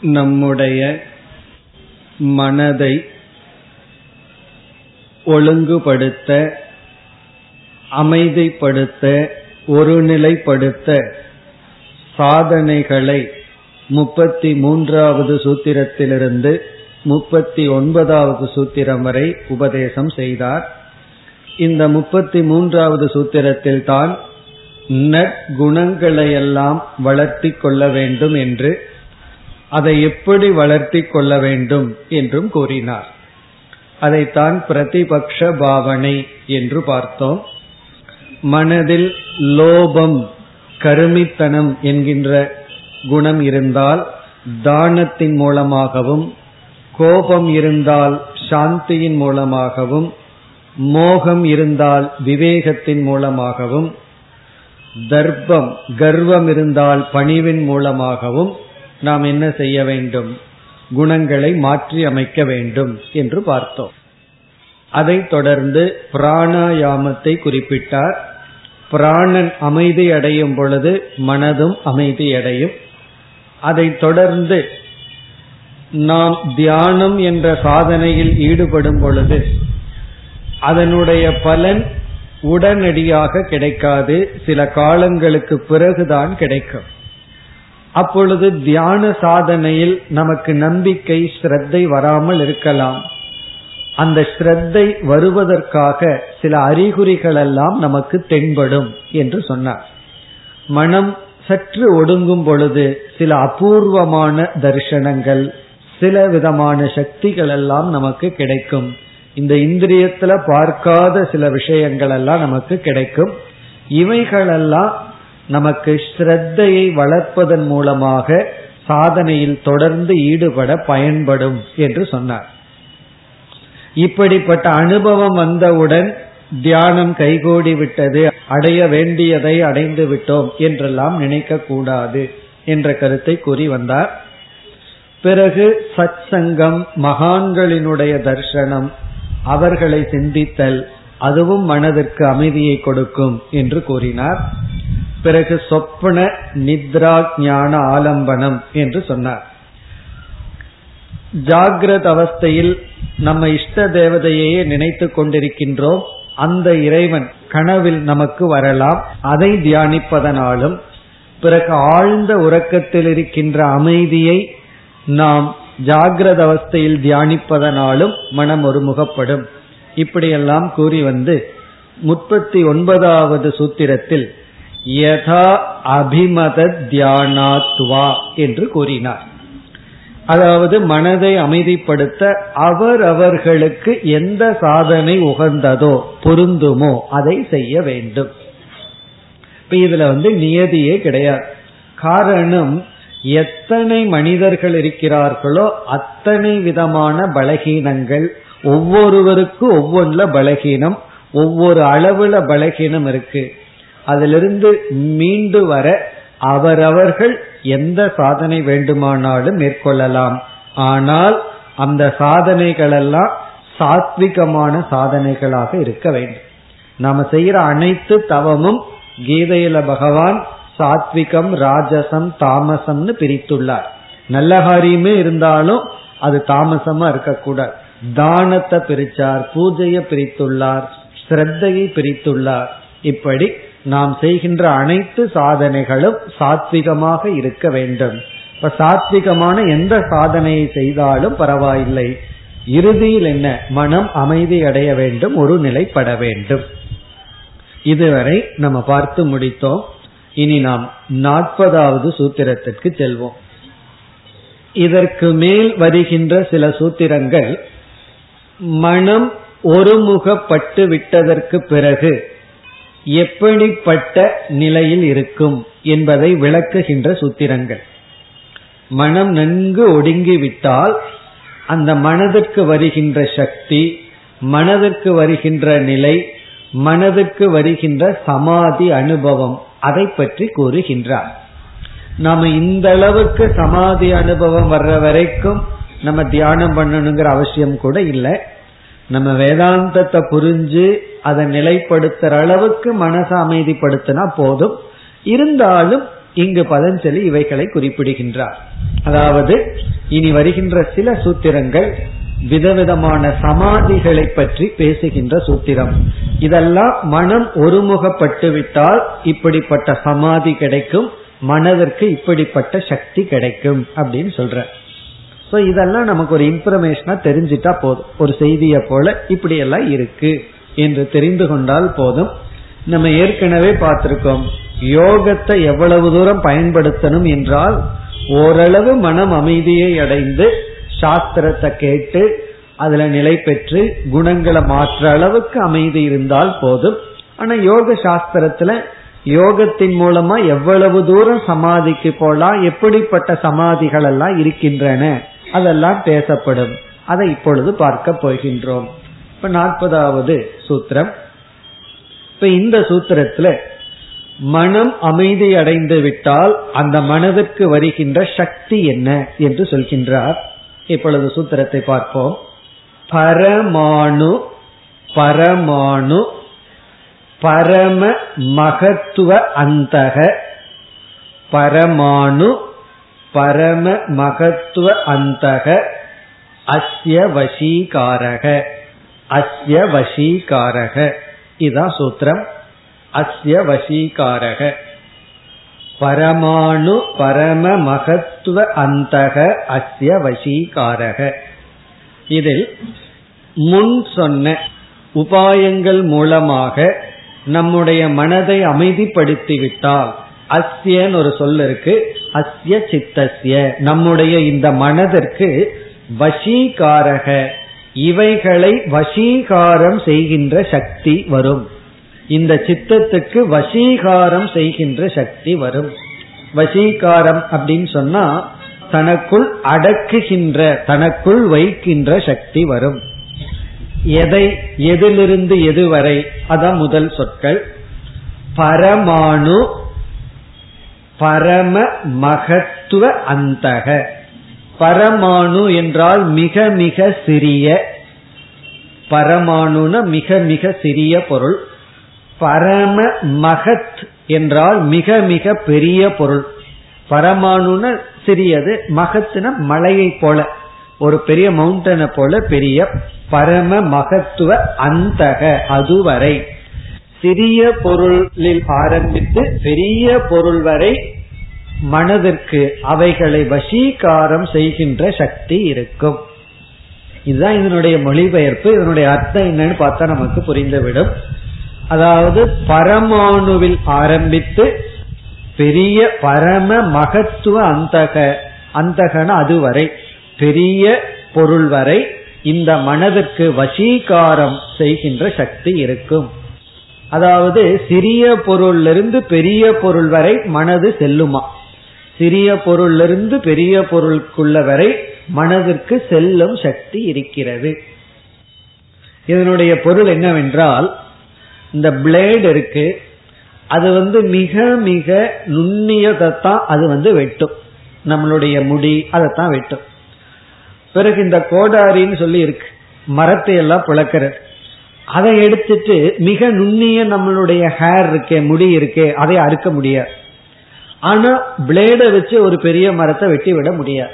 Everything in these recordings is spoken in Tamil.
நம்முடைய மனதை ஒழுங்குபடுத்த அமைதிப்படுத்த ஒருநிலைப்படுத்த சாதனைகளை முப்பத்தி மூன்றாவது சூத்திரத்திலிருந்து முப்பத்தி ஒன்பதாவது சூத்திரம் வரை உபதேசம் செய்தார். இந்த முப்பத்தி மூன்றாவது சூத்திரத்தில் தான் நற்குணங்களையெல்லாம் வளர்த்தி கொள்ள வேண்டும் என்று அதை எப்படி வளர்த்தி கொள்ள வேண்டும் என்றும் கூறினார். அதைத்தான் பிரதிபக்ஷ பாவனை என்று பார்த்தோம். மனதில் லோபம் கருமித்தனம் என்கின்ற குணம் இருந்தால் தானத்தின் மூலமாகவும் கோபம் இருந்தால் சாந்தியின் மூலமாகவும் மோகம் இருந்தால் விவேகத்தின் மூலமாகவும் தர்ப்பம் கர்வம் இருந்தால் பணிவின் மூலமாகவும் நாம் என்ன செய்ய வேண்டும்? குணங்களை மாற்றி அமைக்க வேண்டும் என்று பார்த்தோம். அதைத் தொடர்ந்து பிராணாயாமத்தை குறிப்பிட்டார். பிராணன் அமைதி அடையும் பொழுது மனதும் அமைதி அடையும். அதைத் தொடர்ந்து நாம் தியானம் என்ற சாதனையில் ஈடுபடும் பொழுது அதனுடைய பலன் உடனடியாக கிடைக்காது. சில காலங்களுக்கு பிறகுதான் கிடைக்கும். அப்பொழுது தியான சாதனையில் நமக்கு நம்பிக்கை ஸ்ரத்தை வராமல் இருக்கலாம். அந்த ஸ்ரத்தை வருவதற்காக சில அறிகுறிகள் எல்லாம் நமக்கு தென்படும் என்று சொன்னார். மனம் சற்று ஒடுங்கும் பொழுது சில அபூர்வமான தரிசனங்கள் சில விதமான சக்திகள் எல்லாம் நமக்கு கிடைக்கும். இந்த இந்திரியத்துல பார்க்காத சில விஷயங்கள் எல்லாம் நமக்கு கிடைக்கும். இவைகளெல்லாம் நமக்கு ஸ்ரத்தையை வளர்ப்பதன் மூலமாக சாதனையில் தொடர்ந்து ஈடுபட பயன்படும் என்று சொன்னார். இப்படிப்பட்ட அனுபவம் வந்தவுடன் தியானம் கைகூடி விட்டது அடைய வேண்டியதை அடைந்து விட்டோம் என்றெல்லாம் நினைக்க கூடாது என்ற கருத்தை கூறி வந்தார். பிறகு சத் சங்கம் மகான்களினுடைய தர்சனம் அவர்களை சிந்தித்தல் அதுவும் மனதிற்கு அமைதியை கொடுக்கும் என்று கூறினார். பிறகு சொப்பன நித்ரா ஞான ஆலம்பனம் என்று சொன்னார். ஜாகிரத அவஸ்தையில் நம்ம இஷ்ட தேவதையே நினைத்து கொண்டிருக்கின்றோம். அந்த இறைவன் கனவில் நமக்கு வரலாம். அதை தியானிப்பதனாலும் பிறகு ஆழ்ந்த உறக்கத்தில் இருக்கின்ற அமைதியை நாம் ஜாகிரத அவஸ்தையில் தியானிப்பதனாலும் மனம் ஒருமுகப்படும். இப்படியெல்லாம் கூறி வந்து முப்பத்தி ஒன்பதாவது சூத்திரத்தில் யதா அபிமத தியானாத்வா என்று கூறினார். அதாவது மனதை அமைதிப்படுத்த அவர் அவர்களுக்கு எந்த சாதனை உகந்ததோ பொருந்துமோ அதை செய்ய வேண்டும். இப்ப இதுல வந்து நியதியே கிடையாது. காரணம் எத்தனை மனிதர்கள் இருக்கிறார்களோ அத்தனை விதமான பலகீனங்கள் ஒவ்வொருவருக்கும் ஒவ்வொன்றுல பலகீனம் ஒவ்வொரு அளவுல பலகீனம் இருக்கு. அதிலிருந்து மீண்டு வர அவரவர்கள் எந்த சாதனை வேண்டுமானாலும் மேற்கொள்ளலாம். ஆனால் அந்த சாதனைகளெல்லாம் சாத்விகமான சாதனைகளாக இருக்க வேண்டும். நாம செய்யற அனைத்து தவமும் கீதையில பகவான் சாத்விகம் ராஜசம் தாமசம்னு பிரித்துள்ளார். நல்ல காரியமே இருந்தாலும் அது தாமசமா இருக்கக்கூடாது. தானத்தை பிரிச்சார் பூஜையை பிரித்துள்ளார் ஸ்ரத்தையை பிரித்துள்ளார். இப்படி நாம் செய்கின்ற அனைத்து சாதனைகளும் சாத்விகமாக இருக்க வேண்டும். இப்ப சாத்விகமான எந்த சாதனையை செய்தாலும் பரவாயில்லை. இறுதியில் என்ன? மனம் அமைதி அடைய வேண்டும் ஒரு நிலைப்பட வேண்டும். இதுவரை நம்ம பார்த்து முடித்தோம். இனி நாம் நாற்பதாவது சூத்திரத்திற்கு செல்வோம். இதற்கு மேல் வருகின்ற சில சூத்திரங்கள் மனம் ஒருமுகப்பட்டு விட்டதற்கு பிறகு எப்படிப்பட்ட நிலையில் இருக்கும் என்பதை விளக்குகின்ற சூத்திரங்கள். மனம் நன்கு ஒடுங்கிவிட்டால் அந்த மனதிற்கு வருகின்ற சக்தி மனதிற்கு வருகின்ற நிலை மனதிற்கு வருகின்ற சமாதி அனுபவம் அதை பற்றி கூறுகின்றார். நாம இந்த அளவுக்கு சமாதி அனுபவம் வர்ற வரைக்கும் நம்ம தியானம் பண்ணணுங்கிற அவசியம் கூட இல்லை. நம்ம வேதாந்தத்தை புரிஞ்சு அதை நிலைப்படுத்துற அளவுக்கு மனசை அமைதிப்படுத்தினா போதும். இருந்தாலும் இங்கு பதஞ்சலி இவைகளை குறிப்பிடுகின்றார். அதாவது இனி வருகின்ற சில சூத்திரங்கள் விதவிதமான சமாதிகளை பற்றி பேசுகின்ற சூத்திரம். இதெல்லாம் மனம் ஒருமுகப்பட்டு விட்டால் இப்படிப்பட்ட சமாதி கிடைக்கும் மனதிற்கு இப்படிப்பட்ட சக்தி கிடைக்கும் அப்படின்னு சொல்ற சோ இதெல்லாம் நமக்கு ஒரு இன்ஃபர்மேஷனா தெரிஞ்சிட்டா போதும். ஒரு செய்தியை போல இப்படி எல்லாம் இருக்கு என்று தெரிந்து கொண்டால் போதும். நம்ம ஏற்கனவே பார்த்திருக்கோம் யோகத்தை எவ்வளவு தூரம் பயன்படுத்தணும் என்றால் ஓரளவு மனம் அமைதியை அடைந்து சாஸ்திரத்தை கேட்டு அதுல நிலை பெற்று குணங்களை மாற்ற அளவுக்கு அமைதி இருந்தால் போதும். ஆனா யோக சாஸ்திரத்துல யோகத்தின் மூலமா எவ்வளவு தூரம் சமாதிக்கு போலாம் எப்படிப்பட்ட சமாதிகள் எல்லாம் இருக்கின்றன அதெல்லாம் பேசப்படும். அதை இப்பொழுது பார்க்க போகின்றோம். இப்ப நாற்பதாவது சூத்திரம். இப்ப இந்த சூத்திரத்துல மனம் அமைதி அடைந்து விட்டால் அந்த மனதிற்கு வருகின்ற சக்தி என்ன என்று சொல்கின்றார். இப்பொழுது சூத்திரத்தை பார்ப்போம். பரமாணு பரமாணு பரம மகத்துவ அந்தக பரமாணு பரம மகத்துவ அந்தக அஸ்ய வசீகாரக அஸ்ய வசீகாரக. இதான் சூத்திரம். அஸ்ய வசீகாரக. பரமாணு பரம மகத்துவ அந்தக அஸ்ய வசீகாரக. இதில் முன் சொன்ன உபாயங்கள் மூலமாக நம்முடைய மனதை அமைதிப்படுத்திவிட்டால் அஸ்யன் ஒரு சொல் இருக்கு. அஸ்ய சித்தஸ்ய. நம்முடைய இந்த மனதிற்கு வசீகாரக. இவைகளை வசீகாரம் செய்கின்ற சக்தி வரும். இந்த சித்தத்துக்கு வசீகாரம் செய்கின்ற சக்தி வரும். வசீகாரம் அப்படின்னு சொன்னா தனக்குள் அடக்குகின்ற தனக்குள் வைக்கின்ற சக்தி வரும். எதை எதிலிருந்து எதுவரை? அதான் முதல் சொற்கள். பரமாணு பரம மகத்துவ அந்தக. பரமாணு என்றால் மிக மிக சிறிய. பரமாணுன மிக மிக சிறிய பொருள். பரம மகத் என்றால் மிக மிக பெரிய பொருள். பரமாணுன சிறியது மகத்துன மலையை போல. ஒரு பெரிய மவுண்டனை போல பெரிய பரம மகத்துவ அந்தக. அதுவரை சிறிய பொருளில் ஆரம்பித்து பெரிய பொருள் வரை மனதிற்கு அவைகளை வசீகாரம் செய்கின்ற சக்தி இருக்கும். இதுதான் இதனுடைய மொழிபெயர்ப்பு இதனுடைய அர்த்தம் என்னன்னு பார்த்தா நமக்கு புரிந்துவிடும். அதாவது பரமாணுவில் ஆரம்பித்து பெரிய பரம மகத்துவ அந்தக அந்தகன அதுவரை பெரிய பொருள் வரை இந்த மனதுக்கு வசீகாரம் செய்கின்ற சக்தி இருக்கும். அதாவது சிறிய பொருளிலிருந்து பெரிய பொருள் வரை மனது செல்லுமா? சிறிய பொருளிலிருந்து பெரிய பொருளுக்குள்ள வரை மனதிற்கு செல்லும் சக்தி இருக்கிறது. இதனுடைய பொருள் என்னவென்றால் இந்த பிளேடு இருக்கு. அது வந்து மிக மிக நுண்ணியதைத்தான் அது வந்து வெட்டும். நம்மளுடைய முடி அதைத்தான் வெட்டும். பிறகு இந்த கோடாரின்னு சொல்லி இருக்கு மரத்தை எல்லாம் பிளக்கிறது. அதை எடுத்துட்டு மிக நுண்ணிய நம்மளுடைய ஹேர் இருக்கே முடி இருக்கே அதை அறுக்க முடியாது. ஆனா பிளேடை வச்சு ஒரு பெரிய மரத்தை வெட்டி விட முடியாது.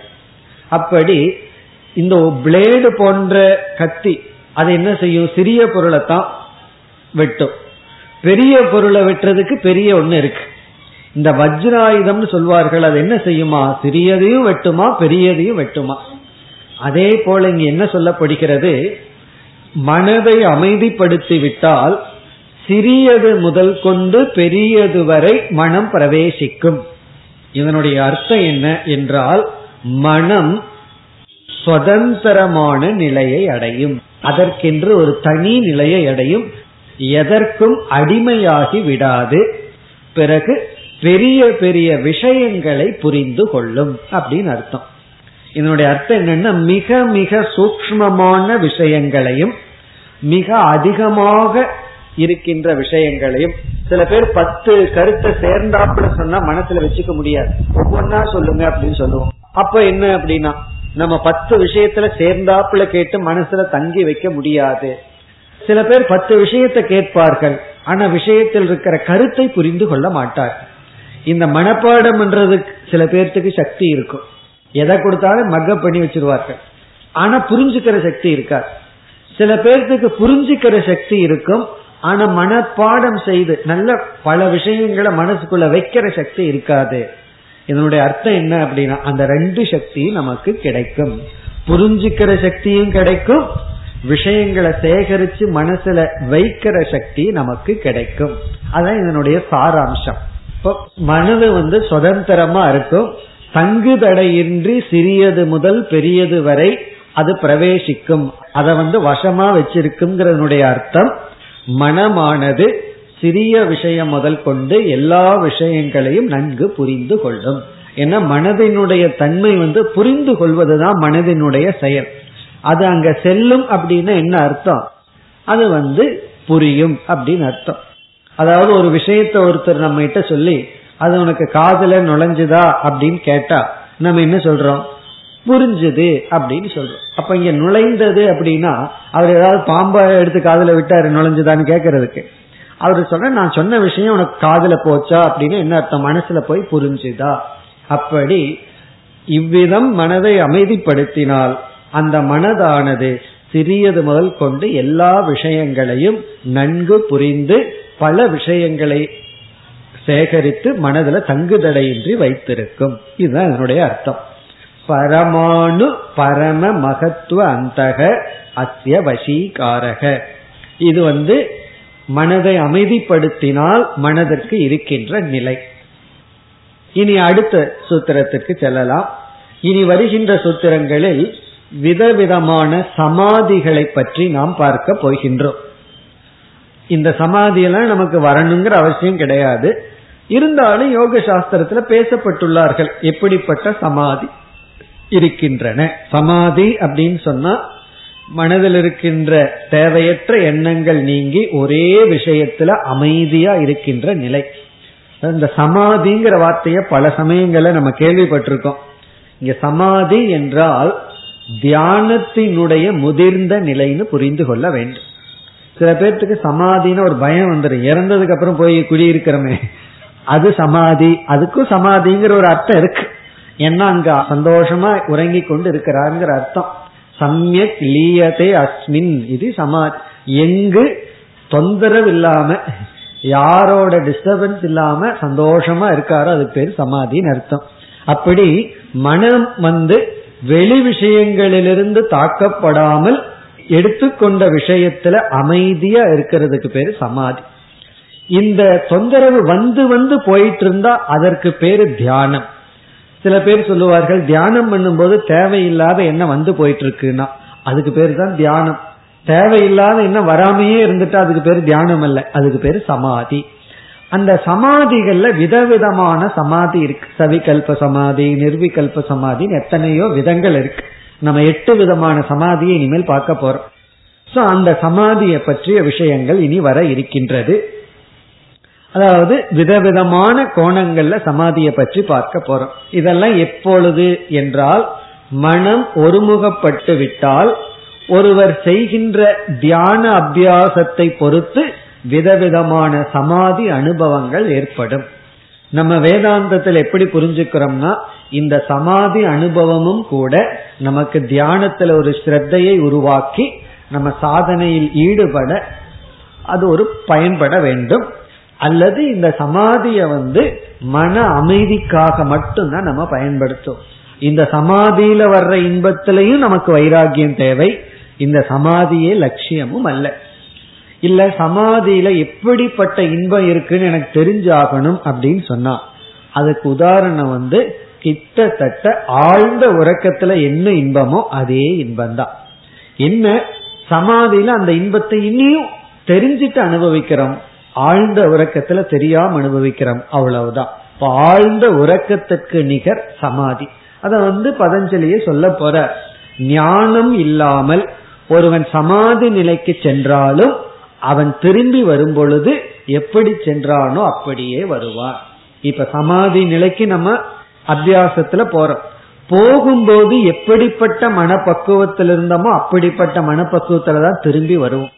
அப்படி இந்த பிளேடு போன்ற கத்தி அது என்ன செய்யும்? சிறிய பொருளை தான் வெட்டும். பெரிய பொருளை வெட்டுறதுக்கு பெரிய ஒண்ணு இருக்கு. இந்த வஜ்ராயுதம்னு சொல்வார்கள் அது என்ன செய்யுமா? சிறியதையும் வெட்டுமா பெரியதையும் வெட்டுமா? அதே போல இங்க என்ன சொல்லப்படுகிறது? மனதை அமைதிப்படுத்தி விட்டால் சிறியது முதல் கொண்டு பெரியது வரை மனம் பிரவேசிக்கும். இதனுடைய அர்த்தம் என்ன என்றால் மனம் சுதந்திரமான நிலையை அடையும். அதற்கென்று ஒரு தனி நிலையை அடையும். எதற்கும் அடிமையாகி விடாது. பிறகு பெரிய பெரிய விஷயங்களை புரிந்து கொள்ளும் அப்படின்னு அர்த்தம். இதனுடைய அர்த்தம் என்னன்னா மிக மிக சூக்மமான விஷயங்களையும் மிக அதிகமாக இருக்கின்ற விஷயங்களையும் சில பேர் பத்து கருத்தை சேர்ந்தாப்புல சொன்னா மனசுல வச்சுக்க முடியாது. ஒவ்வொன்னா சொல்லுங்க அப்படின்னு சொல்லுவோம். அப்ப என்ன அப்படின்னா நம்ம பத்து விஷயத்துல சேர்ந்தாப்புல கேட்டு மனசுல தங்கி வைக்க முடியாது. சில பேர் பத்து விஷயத்தை கேட்பார்கள் ஆனா விஷயத்தில் இருக்கிற கருத்தை புரிந்து கொள்ள மாட்டார்கள். இந்த மனப்பாடம் என்றதுக்கு சில பேர்த்துக்கு சக்தி இருக்கும். எதை கொடுத்தாலும் மக்கப் பண்ணி வச்சிருவார்கள். ஆனா புரிஞ்சுக்கிற சக்தி இருக்காது. சில பேர்த்துக்கு புரிஞ்சுக்கிற சக்தி இருக்கும். ஆனா மனப்பாடம் செய்து நல்ல பல விஷயங்களை மனசுக்குள்ள வைக்கிற சக்தி இருக்காது. இதனுடைய அர்த்தம் என்ன அப்படின்னா அந்த ரெண்டு சக்தியும் நமக்கு கிடைக்கும். புரிஞ்சுக்கிற சக்தியும் கிடைக்கும். விஷயங்களை சேகரிச்சு மனசுல வைக்கிற சக்தி நமக்கு கிடைக்கும். அதான் இதனுடைய சாராம்சம். இப்போ மனது வந்து சுதந்திரமா இருக்கும். தங்குதடையின்றி சிறியது முதல் பெரியது வரை அது பிரவேசிக்கும். அதை வந்து வசமா வச்சிருக்குங்கிறதனுடைய அர்த்தம். மனமானது சிறிய விஷயம் முதல் கொண்டு எல்லா விஷயங்களையும் நன்கு புரிந்து கொள்ளும். ஏன்னா மனதினுடைய தன்மை வந்து புரிந்து கொள்வதுதான் மனதினுடைய செயல். அது அங்க செல்லும் அப்படின்னு என்ன அர்த்தம்? அது வந்து புரியும் அப்படின்னு அர்த்தம். அதாவது ஒரு விஷயத்த ஒருத்தர் நம்ம கிட்ட சொல்லி அது உனக்கு காதல நுழைஞ்சுதா அப்படின்னு கேட்டா நம்ம என்ன சொல்றோம்? புரிஞ்சுது அப்படின்னு சொல்றோம். அப்ப இங்க நுழைந்தது அப்படின்னா அவர் ஏதாவது பாம்பை எடுத்து காதல விட்டாரு நுழைஞ்சுதான்னு கேட்கறதுக்கு அவர் சொல்ற நான் சொன்ன விஷயம் உனக்கு காதல போச்சா அப்படின்னு என்ன அர்த்தம்? மனசுல போய் புரிஞ்சுதா? அப்படி இவ்விதம் மனதை அமைதிப்படுத்தினால் அந்த மனதானது சிறியது முதல் கொண்டு எல்லா விஷயங்களையும் நன்கு புரிந்து பல விஷயங்களை சேகரித்து மனதுல தங்குதடையின்றி வைத்திருக்கும். இதுதான் இதனுடைய அர்த்தம். பரமாணு பரம மகத்துவ அந்தக அத்திய வசீகாரக இது வந்து மனதை அமைதிப்படுத்தினால் மனதிற்கு இருக்கின்ற நிலை. இனி அடுத்த சூத்திரத்திற்கு செல்லலாம். இனி வருகின்ற சூத்திரங்களில் விதவிதமான சமாதிகளை பற்றி நாம் பார்க்க போகின்றோம். இந்த சமாதியெல்லாம் நமக்கு வரணுங்கிற அவசியம் கிடையாது. இருந்தாலும் யோக சாஸ்திரத்துல பேசப்பட்டுள்ளார்கள். எப்படிப்பட்ட சமாதி இருக்கின்றன? சமாதி அப்படின்னு சொன்னா மனதில் இருக்கின்ற தேவையற்ற எண்ணங்கள் நீங்கி ஒரே விஷயத்துல அமைதியா இருக்கின்ற நிலை. இந்த சமாதிங்கிற வார்த்தைய பல சமயங்களை நம்ம கேள்விப்பட்டிருக்கோம். இங்க சமாதி என்றால் தியானத்தினுடைய முதிர்ந்த நிலைன்னு புரிந்து கொள்ள வேண்டும். சில பேர்த்துக்கு சமாதின்னு ஒரு பயம் வந்துடும் இறந்ததுக்கு அப்புறம் போய் குடியிருக்கிறோமே. அது சமாதி அதுக்கும் சமாதிங்கிற ஒரு அர்த்தம் இருக்கு. ஏன்னா அங்க சந்தோஷமா உறங்கி கொண்டு இருக்கிறாருங்கிற அர்த்தம். சமயக் லீயதே அஸ்மின் இது சமாதி எங்கு தொந்தரவு இல்லாம யாரோட டிஸ்டர்பன்ஸ் இல்லாம சந்தோஷமா இருக்காரோ அதுக்கு பேர் சமாதின்னு அர்த்தம். அப்படி மனம் வந்து வெளி விஷயங்களிலிருந்து தாக்கப்படாமல் எடுத்துக்கொண்ட விஷயத்துல அமைதியா இருக்கிறதுக்கு பேரு சமாதி. இந்த தொந்தரவு வந்து வந்து போயிட்டு இருந்தா அதற்கு பேரு தியானம். சில பேர் சொல்லுவார்கள் தியானம் பண்ணும்போது தேவையில்லாத என்ன வந்து போயிட்டு இருக்குன்னா அதுக்கு பேரு தான் தியானம். தேவையில்லாத என்ன வராமையே இருந்துட்டா அதுக்கு பேர் தியானம் அல்ல அதுக்கு பேரு சமாதி. அந்த சமாதிகள்ல விதவிதமான சமாதி இருக்கு. சவிகல்ப சமாதி நிர்விகல்ப சமாதின்னு எத்தனையோ விதங்கள் இருக்கு. நம்ம எட்டு விதமான சமாதியை இனிமேல் பார்க்க போறோம். சோ அந்த சமாதியை பற்றிய விஷயங்கள் இனி வர இருக்கின்றது. அதாவது விதவிதமான கோணங்கள்ல சமாதியை பற்றி பார்க்க போறோம். இதெல்லாம் எப்பொழுது என்றால் மனம் ஒருமுகப்பட்டு விட்டால் ஒருவர் செய்கின்ற தியான அபியாசத்தை பொறுத்து விதவிதமான சமாதி அனுபவங்கள் ஏற்படும். நம்ம வேதாந்தத்தில் எப்படி புரிஞ்சுக்கிறோம்னா இந்த சமாதி அனுபவமும் கூட நமக்கு தியானத்துல ஒரு ஸ்ரத்தையை உருவாக்கி நம்ம சாதனையில் ஈடுபட அது ஒரு பயன்பட வேண்டும். அல்லது இந்த சமாதிய வந்து மன அமைதிக்காக மட்டும்தான் நம்ம பயன்படுத்தும். இந்த சமாதியில வர்ற இன்பத்திலையும் நமக்கு வைராகியம் தேவை. இந்த சமாதியே லட்சியமும் அல்ல. இல்ல சமாதியில எப்படிப்பட்ட இன்பம் இருக்குன்னு எனக்கு தெரிஞ்சாகணும் அப்படின்னு சொன்னா அதுக்கு உதாரணம் வந்து கிட்டத்தட்ட ஆழ்ந்த உறக்கத்துல என்ன இன்பமோ அதே இன்பம்தான். என்ன? சமாதியில அந்த இன்பத்தை இனியும் தெரிஞ்சிட்டு அனுபவிக்கிறோம். ஆழ்ந்த உறக்கத்துல தெரியாம அனுபவிக்கிறோம் அவ்வளவுதான். இப்ப ஆழ்ந்த உறக்கத்துக்கு நிகர் சமாதி. அத வந்து பதஞ்சலியே சொல்ல போற. ஞானம் இல்லாமல் ஒருவன் சமாதி நிலைக்கு சென்றாலும் அவன் திரும்பி வரும் பொழுது எப்படி சென்றானோ அப்படியே வருவான். இப்ப சமாதி நிலைக்கு நம்ம அத்தியாசத்துல போறோம். போகும்போது எப்படிப்பட்ட மனப்பக்குவத்தில் இருந்தோமோ அப்படிப்பட்ட மனப்பக்குவத்துல தான் திரும்பி வருவோம்.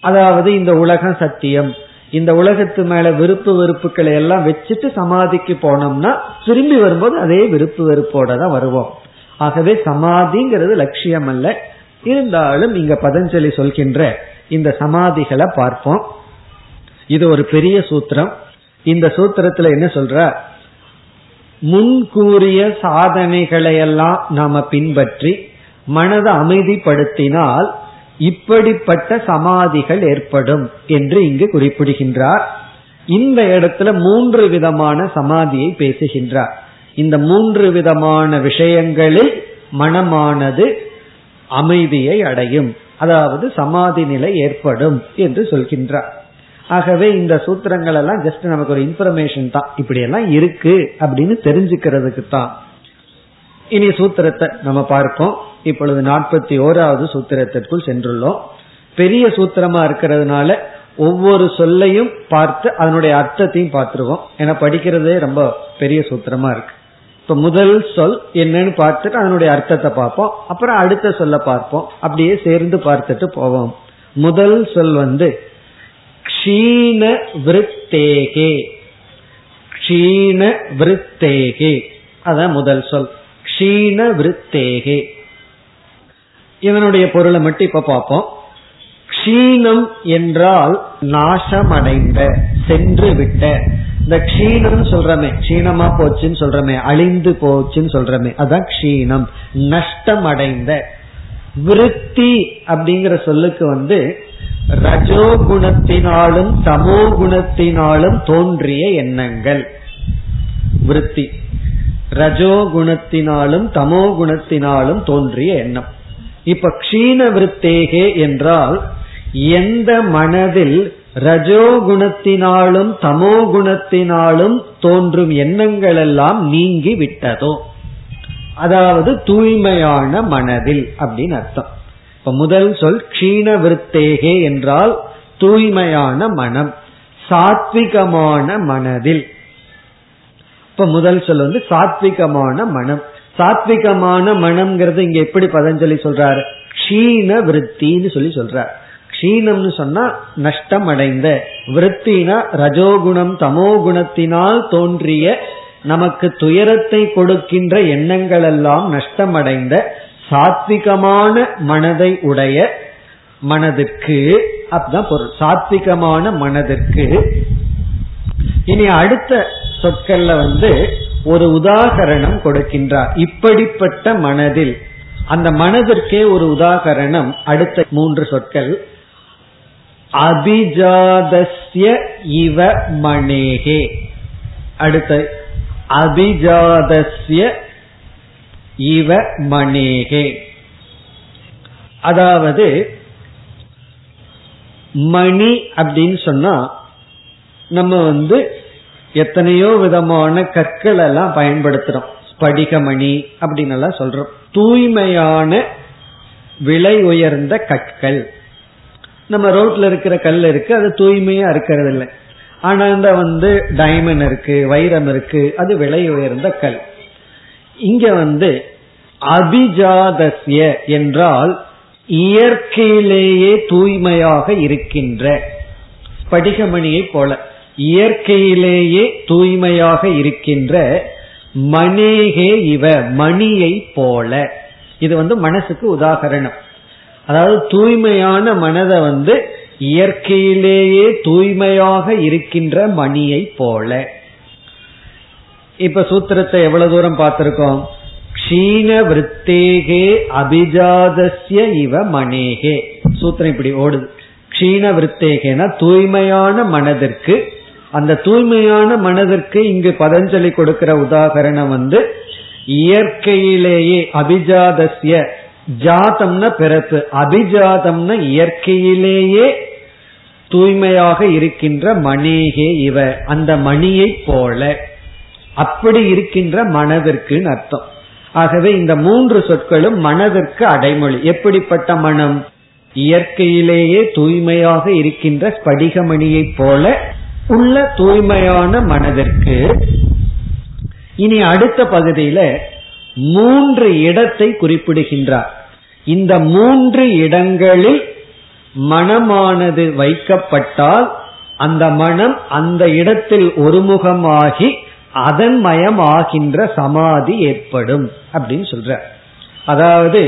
அதாவது இந்த உலகம் சத்தியம் இந்த உலகத்து மேல விருப்பு வெறுப்புகளை எல்லாம் வச்சுட்டு சமாதிக்கு போனோம்னா திரும்பி வரும்போது அதே விருப்பு வெறுப்போட தான் வருவோம். ஆகவே சமாதிங்கிறது லட்சியம் அல்ல இருந்தாலும் இங்க பதஞ்சலி சொல்கின்ற இந்த சமாதிகளை பார்ப்போம். இது ஒரு பெரிய சூத்திரம். இந்த சூத்திரத்துல என்ன சொல்ற? முன்கூறிய சாதனைகளை எல்லாம் நாம பின்பற்றி மனதை அமைதிப்படுத்தினால் இப்படிப்பட்ட சமாதிகள் ஏற்படும் என்று இங்கு குறிப்பிடுகின்றார். இந்த இடத்துல மூன்று விதமான சமாதியை பேசுகின்றார். இந்த மூன்று விதமான விஷயங்களில் மனமானது அமைதியை அடையும். அதாவது சமாதி நிலை ஏற்படும் என்று சொல்கின்றார். ஆகவே இந்த சூத்திரங்கள் எல்லாம் ஜஸ்ட் நமக்கு ஒரு இன்ஃபர்மேஷன் தான். இப்படி எல்லாம் இருக்கு அப்படின்னு தெரிஞ்சுக்கிறதுக்கு தான். இனி சூத்திரத்தை நம்ம பார்ப்போம். இப்பொழுது நாற்பத்தி ஓராவது சூத்திரத்திற்குள் சென்றுள்ளோம். பெரிய சூத்திரமா இருக்கிறதுனால ஒவ்வொரு சொல்லையும் பார்த்து அதனுடைய அர்த்தத்தையும் பார்த்துருவோம். ஏன்னா படிக்கிறதே ரொம்ப பெரிய சூத்திரமா இருக்கு. இப்ப முதல் சொல் என்னன்னு பார்த்துட்டு அதனுடைய அர்த்தத்தை பார்ப்போம். அப்புறம் அடுத்த சொல்ல பார்ப்போம். அப்படியே சேர்ந்து பார்த்துட்டு போவோம். முதல் சொல் வந்து க்ஷீண விருத்தேகே. க்ஷீண விருத்தேகே. அதான் முதல் சொல். க்ஷீண விருத்தேகே. இதனுடைய பொருளை மட்டும் இப்ப பார்ப்போம். க்ஷீணம் என்றால் நாசமடைந்த சென்று விட்ட. இந்த க்ஷீணம் சொல்றமே க்ஷீணமா போச்சுன்னு சொல்றமே அழிந்து போச்சுன்னு சொல்றமே அதான் க்ஷீணம். நஷ்டம் அடைந்த விருத்தி அப்படிங்கிற சொல்லுக்கு வந்து ரஜோ குணத்தினாலும் தமோ குணத்தினாலும் தோன்றிய எண்ணங்கள். விருத்தி. ரஜோ குணத்தினாலும் தமோ குணத்தினாலும் தோன்றிய எண்ணம். இப்ப க்ஷீண விருத்தேகே என்றால் எந்த மனதில் ரஜோ குணத்தினாலும் தமோ குணத்தினாலும் தோன்றும் எண்ணங்கள் எல்லாம் நீங்கி விட்டதோ? அதாவது தூய்மையான மனதில் அப்படின்னு அர்த்தம். இப்ப முதல் சொல் க்ஷீண விருத்தேகே என்றால் தூய்மையான மனம் சாத்விகமான மனதில். இப்ப முதல் சொல் வந்து சாத்விகமான மனம். சாத்விகமான மனம்ங்கிறது இங்க எப்படி பதஞ்சலி சொல்றாரு? க்ஷீண விருத்தின்னு சொல்லி சொல்றார். க்ஷீணம்னு சொன்னா நஷ்டம் அடைந்த. விருத்தினா ரஜோகுணம் தமோ குணத்தினால் தோன்றிய நமக்கு துயரத்தை கொடுக்கின்ற எண்ணங்கள் எல்லாம் நஷ்டமடைந்த சாத்விகமான மனதை உடைய மனதிற்கு அதுதான் பொருள். சாத்விகமான மனதிற்கு. இனி அடுத்த சொற்கள்ல வந்து ஒரு உதாகரணம் கொடுக்கின்றார். இப்படிப்பட்ட மனதில் அந்த மனதிற்கே ஒரு உதாகரணம் அடுத்த மூன்று சொற்கள். அபிஜாதஸ்ய இவ மணேகே அடுத்த அபிஜாதஸ்ய இவ மணேகே அதாவது மணி அப்படின்னு சொன்னா நம்ம வந்து எத்தனையோ விதமான கற்கள் எல்லாம் பயன்படுத்துறோம். ஸ்படிகமணி அப்படின்னு எல்லாம் சொல்றோம். தூய்மையான விலை உயர்ந்த கற்கள். நம்ம ரோட்ல இருக்கிற கல் இருக்கு அது தூய்மையா இருக்கிறது இல்லை ஆனா இந்த வந்து டைமண்ட் இருக்கு வைரம் இருக்கு அது விலை உயர்ந்த கல். இங்க வந்து அபிஜாதசிய என்றால் இயற்கையிலேயே தூய்மையாக இருக்கின்ற படிகமணியை போல. இயற்கையிலேயே தூய்மையாக இருக்கின்ற மணிகே இவ மணியை போல. இது வந்து மனசுக்கு உதாகரணம். அதாவது தூய்மையான மனதை வந்து இயற்கையிலேயே தூய்மையாக இருக்கின்ற மணியை போல. இப்ப சூத்திரத்தை எவ்வளவு தூரம் பார்த்திருக்கோம்? க்ஷீண விருத்தேகே அபிஜாதஸ்ய இவ மணேகே சூத்திரம் இப்படி ஓடுது. க்ஷீண விருத்தேகேனா தூய்மையான மனதிற்கு அந்த தூய்மையான மனதிற்கு இங்கு பதஞ்சலி கொடுக்கிற உதாகரணம் வந்து இயற்கையிலேயே அபிஜாதசிய ஜாதம்னா பிறப்பு அபிஜாதம்னா இயற்கையிலேயே தூய்மையாக இருக்கின்ற மணிகே இவ அந்த மணியை போல. அப்படி இருக்கின்ற மனதிற்குன்னு அர்த்தம். ஆகவே இந்த மூன்று சொற்களும் மனதிற்கு அடைமொழி. எப்படிப்பட்ட மனம்? இயற்கையிலேயே தூய்மையாக இருக்கின்ற ஸ்படிகமணியைப் போல உள்ள தூய்மையான மனதிற்கு இனி அடுத்த பகுதியில மூன்று இடத்தை குறிப்பிடுகின்றார். இந்த மூன்று இடங்களில் மனமானது வைக்கப்பட்டால் அந்த மனம் அந்த இடத்தில் ஒருமுகமாகி அதன் மயமாகின்ற சமாதி ஏற்படும் அப்படின்னு சொல்ற அதாவது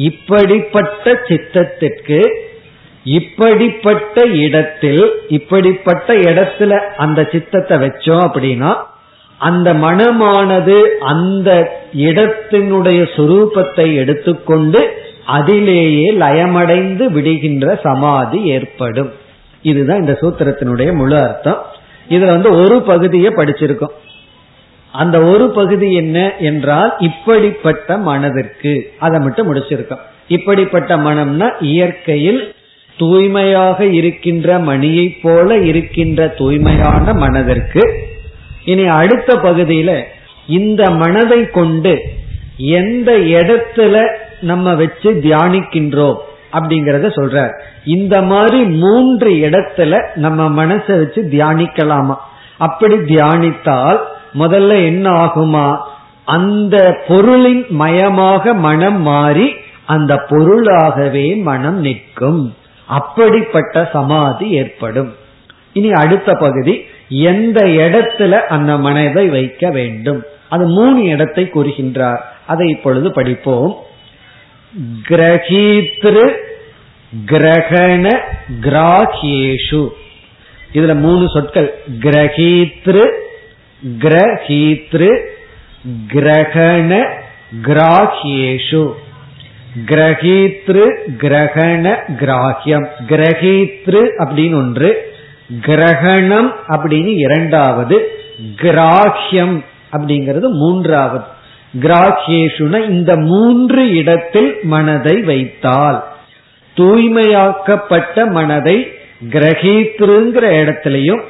இப்படிப்பட்ட சித்தத்திற்கு இப்படிப்பட்ட இடத்தில் இப்படிப்பட்ட இடத்துல அந்த சித்தத்தை வச்சோம் அப்படின்னா அந்த மனமானது அந்த இடத்தினுடைய சுரூபத்தை எடுத்துக்கொண்டு அதிலேயே லயமடைந்து விடுகின்ற சமாதி ஏற்படும். இதுதான் இந்த சூத்திரத்தினுடைய முழு அர்த்தம். இதுல வந்து ஒரு பகுதியை படிச்சிருக்கோம். அந்த ஒரு பகுதி என்ன என்றால் இப்படிப்பட்ட மனதிற்கு. அதை மட்டும் முடிச்சிருக்கோம். இப்படிப்பட்ட மனம்னா இயற்கையில் தூய்மையாக இருக்கின்ற மணியைப் போல இருக்கின்ற தூய்மையான மனதிற்கு இனி அடுத்த பகுதியில இந்த மனதை கொண்டு எந்த இடத்துல நம்ம வச்சு தியானிக்கின்றோம் அப்படிங்கறத சொல்ற இந்த மாதிரி மூன்று இடத்துல நம்ம மனசை வச்சு தியானிக்கலாமா? அப்படி தியானித்தால் முதல்ல என்ன ஆகுமா? அந்த பொருளின் மயமாக மனம் மாறி அந்த பொருளாகவே மனம் நிற்கும். அப்படிப்பட்ட சமாதி ஏற்படும். இனி அடுத்த பகுதி எந்த இடத்துல அந்த மனதை வைக்க வேண்டும்? அது மூணு இடத்தை கூறுகின்றார். அதை இப்பொழுது படிப்போம். கிரகீத்ரு கிரகண கிராகியேஷு இதுல மூணு சொற்கள். கிரகீத்ரு கிரகீத்ரு கிரகண கிராகியேஷு கிரகீத்ரு கிரகண கிராகியம் கிரகீத்ரு அப்படின்னு ஒன்று கிரகணம் அப்படின்னு இரண்டாவது கிராகியம் அப்படிங்கிறது மூன்றாவது. கிராகியேஷுன இந்த மூன்று இடத்தில் மனதை வைத்தால் தூய்மையாக்கப்பட்ட மனதை கிரகித்திருங்கிற இடத்திலையும்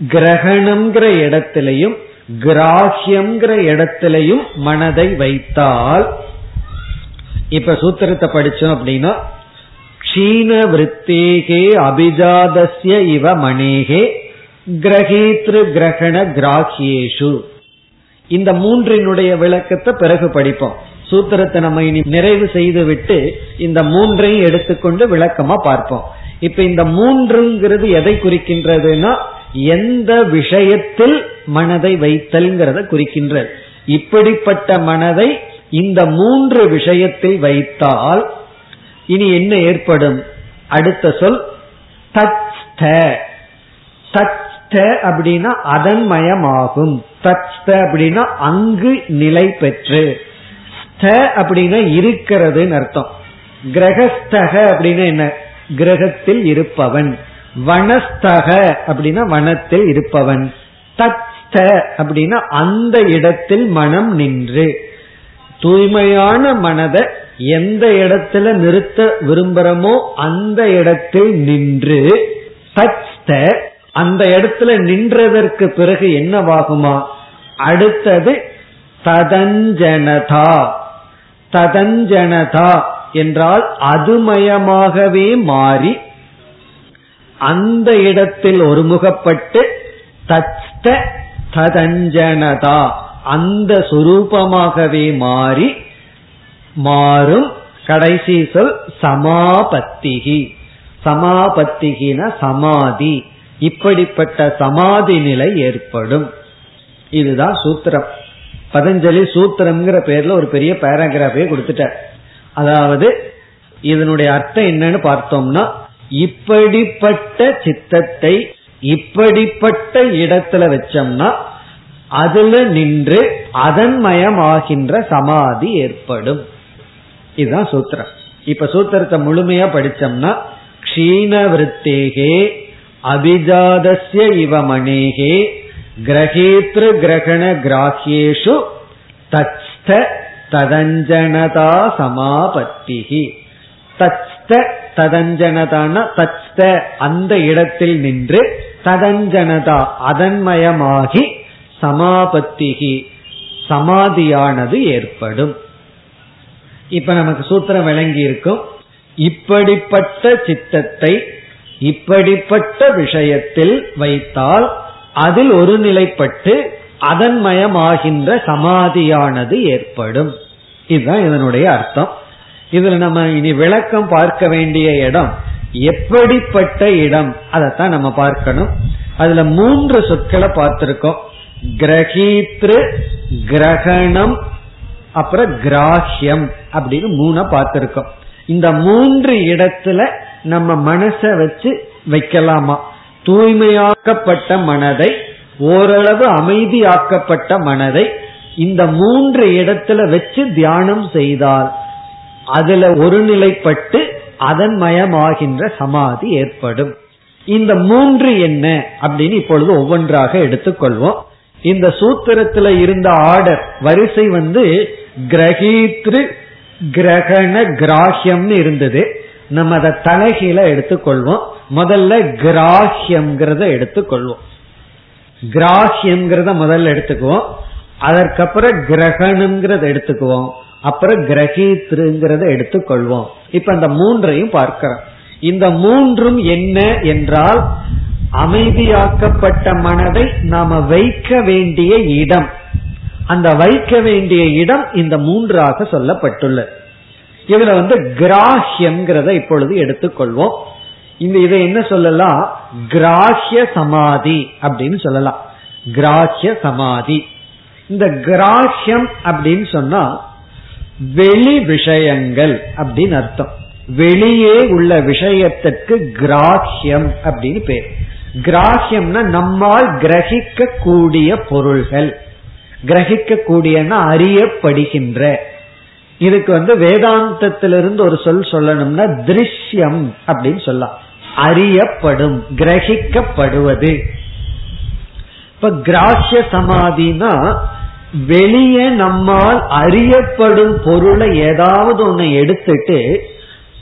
கிரகணம்ங்கிற இடத்திலையும் கிராஹ்யம்ங்கிற இடத்திலையும் மனதை வைத்தால் இப்ப சூத்திரத்தை படிச்சோம் அப்படின்னா க்ஷீண விற்த்தேகே அபிஜாதஸ்ய இவ மணேகே கிரகீத்ரு கிரகண கிராஹியேஷு. இந்த மூன்றினுடைய விளக்கத்தை பிறகு படிப்போம். சூத்திரத்தை நம்ம இனி நிறைவு செய்து விட்டு இந்த மூன்றையும் எடுத்துக்கொண்டு விளக்கமா பார்ப்போம். இப்ப இந்த மூன்றுங்கிறது எதை குறிக்கின்றதுன்னா எந்த விஷயத்தில் மனதை வைத்தல்ங்கிறத குறிக்கின்றது. இப்படிப்பட்ட மனதை இந்த மூன்று விஷயத்தில் வைத்தால் இனி என்ன ஏற்படும்? அடுத்த சொல் தச்த தச்த அப்படின்னா அதன் மயமாகும் தச்த அப்படின்னா அங்கு நிலை பெற்று. ஸ்த அப்படின்னா இருக்கிறதுன்னு அர்த்தம். கிரகஸ்தக அப்படின்னா என்ன? கிரகத்தில் இருப்பவன். வனஸ்தக அப்படின்னா வனத்தில் இருப்பவன். தத்ஸ்த அப்படின்னா அந்த இடத்தில் மனம் நின்று. தூய்மையான மனதை எந்த இடத்துல நிறுத்த விரும்புறமோ அந்த இடத்தில் நின்று தச்த அந்த இடத்துல நின்றதற்கு பிறகு என்னவாகுமா? அடுத்தது ததஞ்சனதா. ததஞ்சனதா என்றால் அதுமயமாகவே மாறி அந்த இடத்தில் ஒருமுகப்பட்டு தத்த ததஞ்சனதா. அந்த சுரூபமாகவே மாறி மாறும் கடைசி சொல் சமாபத்திகி. சமாபத்திகின சமாதி. இப்படிப்பட்ட சமாதி நிலை ஏற்படும். இதுதான் சூத்திரம். பதஞ்சலி சூத்திரம்ங்கிற பேர்ல ஒரு பெரிய பேராகிராஃபே கொடுத்துட்டார் அதாவது இதனுடைய அர்த்தம் என்னன்னு பார்த்தோம்னா இப்படிப்பட்ட சித்தத்தை இப்படிப்பட்ட இடத்துல வச்சோம்னா அதுல நின்று அதன்மயமாகின்ற சமாதி ஏற்படும். இதுதான் சூத்திரம். இப்ப சூத்திரத்தை முழுமையா படிச்சோம்னா க்ஷீண விருத்தேகே அபிஜாதஸ்ய இவ மணேகே கிரகேத்ரு கிரகண கிராஹ்யேஷு தச்த ததஞ்சனதா சமாபத்திகி தச்த ததஞ்சனதான தச்த அந்த இடத்தில் நின்று ததஞ்சனதா அதன்மயமாகி சமாபத்திகி சமாதியானது ஏற்படும். இப்ப நமக்கு சூத்திரம் விளங்கி இருக்கும் இப்படிப்பட்ட சித்தத்தை இப்படிப்பட்ட விஷயத்தில் வைத்தால் அதில் ஒரு நிலைப்பட்டு அதன்மயமாகின்ற சமாதியானது ஏற்படும். இதுதான் இதனுடைய அர்த்தம். இதுல நம்ம இனி விளக்கம் பார்க்க வேண்டிய இடம் எப்படிப்பட்ட இடம் அதைத்தான் நம்ம பார்க்கணும். அதுல மூன்று சொற்களை பார்த்திருக்கோம். கிரகீத்ரு கிரகணம் அப்புறம் கிராஹ்யம் அப்படின்னு மூண பார்த்திருக்கோம். இந்த மூன்று இடத்துல நம்ம மனசை வச்சு வைக்கலாமா? தூய்மையாக்கப்பட்ட மனதை ஓரளவு அமைதியாக்கப்பட்ட மனதை இந்த மூன்று இடத்துல வச்சு தியானம் செய்தால் அதுல ஒருநிலைப்பட்டு அதன் மயமாகின்ற சமாதி ஏற்படும். இந்த மூன்று என்ன அப்படின்னு இப்பொழுது ஒவ்வொன்றாக எடுத்துக்கொள்வோம். இந்த சூத்திரத்துல இருந்த ஆர்டர் வரிசை வந்து கிரகித்ரு கிரகண கிராஹ்யம்னு இருந்தது. நம்ம அதை தலைகீழ எடுத்துக்கொள்வோம். முதல்ல கிராஹ்யம்ங்கிறத எடுத்துக்கொள்வோம். கிராஹ்யம்ங்கிறத முதல்ல எடுத்துக்குவோம். அதற்கப்புறம் கிரகணம்ங்கிறத எடுத்துக்குவோம். அப்புறம் கிரகித்ருங்கிறத எடுத்துக்கொள்வோம். இப்ப அந்த மூன்றையும் பார்க்கிறோம். இந்த மூன்றும் என்ன என்றால் அமைதியாக்கப்பட்ட மனதை நாம வைக்க வேண்டிய இடம். அந்த வைக்க வேண்டிய இடம் இந்த மூன்றாக சொல்லப்பட்டுள்ளது. இதுல வந்து கிராஹ்யம்ங்கிறத இப்பொழுது எடுத்துக்கொள்வோம். இந்த இதை என்ன சொல்லலாம்? கிராஹ்ய சமாதி அப்படின்னு சொல்லலாம். கிராஹ்ய சமாதி. இந்த கிராஹ்யம் அப்படின்னு சொன்னா வெளி விஷயங்கள் அப்படின்னு அர்த்தம். வெளியே உள்ள விஷயத்திற்கு கிராஹ்யம் அப்படின்னு பேர். கிராஹ்யம்னா நம்மால் கிரகிக்க கூடிய பொருள்கள். கிரகிக்க கூடியன்னா அறியப்படுகின்ற. இதுக்கு வந்து வேதாந்தத்திலிருந்து ஒரு சொல் சொல்லணும்னா திருஷ்யம் அப்படின்னு சொல்லலாம். அறியப்படும் கிரகிக்கப்படுவது. இப்ப கிராஹ்ய சமாதினா வெளியே நம்மால் அறியப்படும் பொருளை ஏதாவது ஒண்ணு எடுத்துட்டு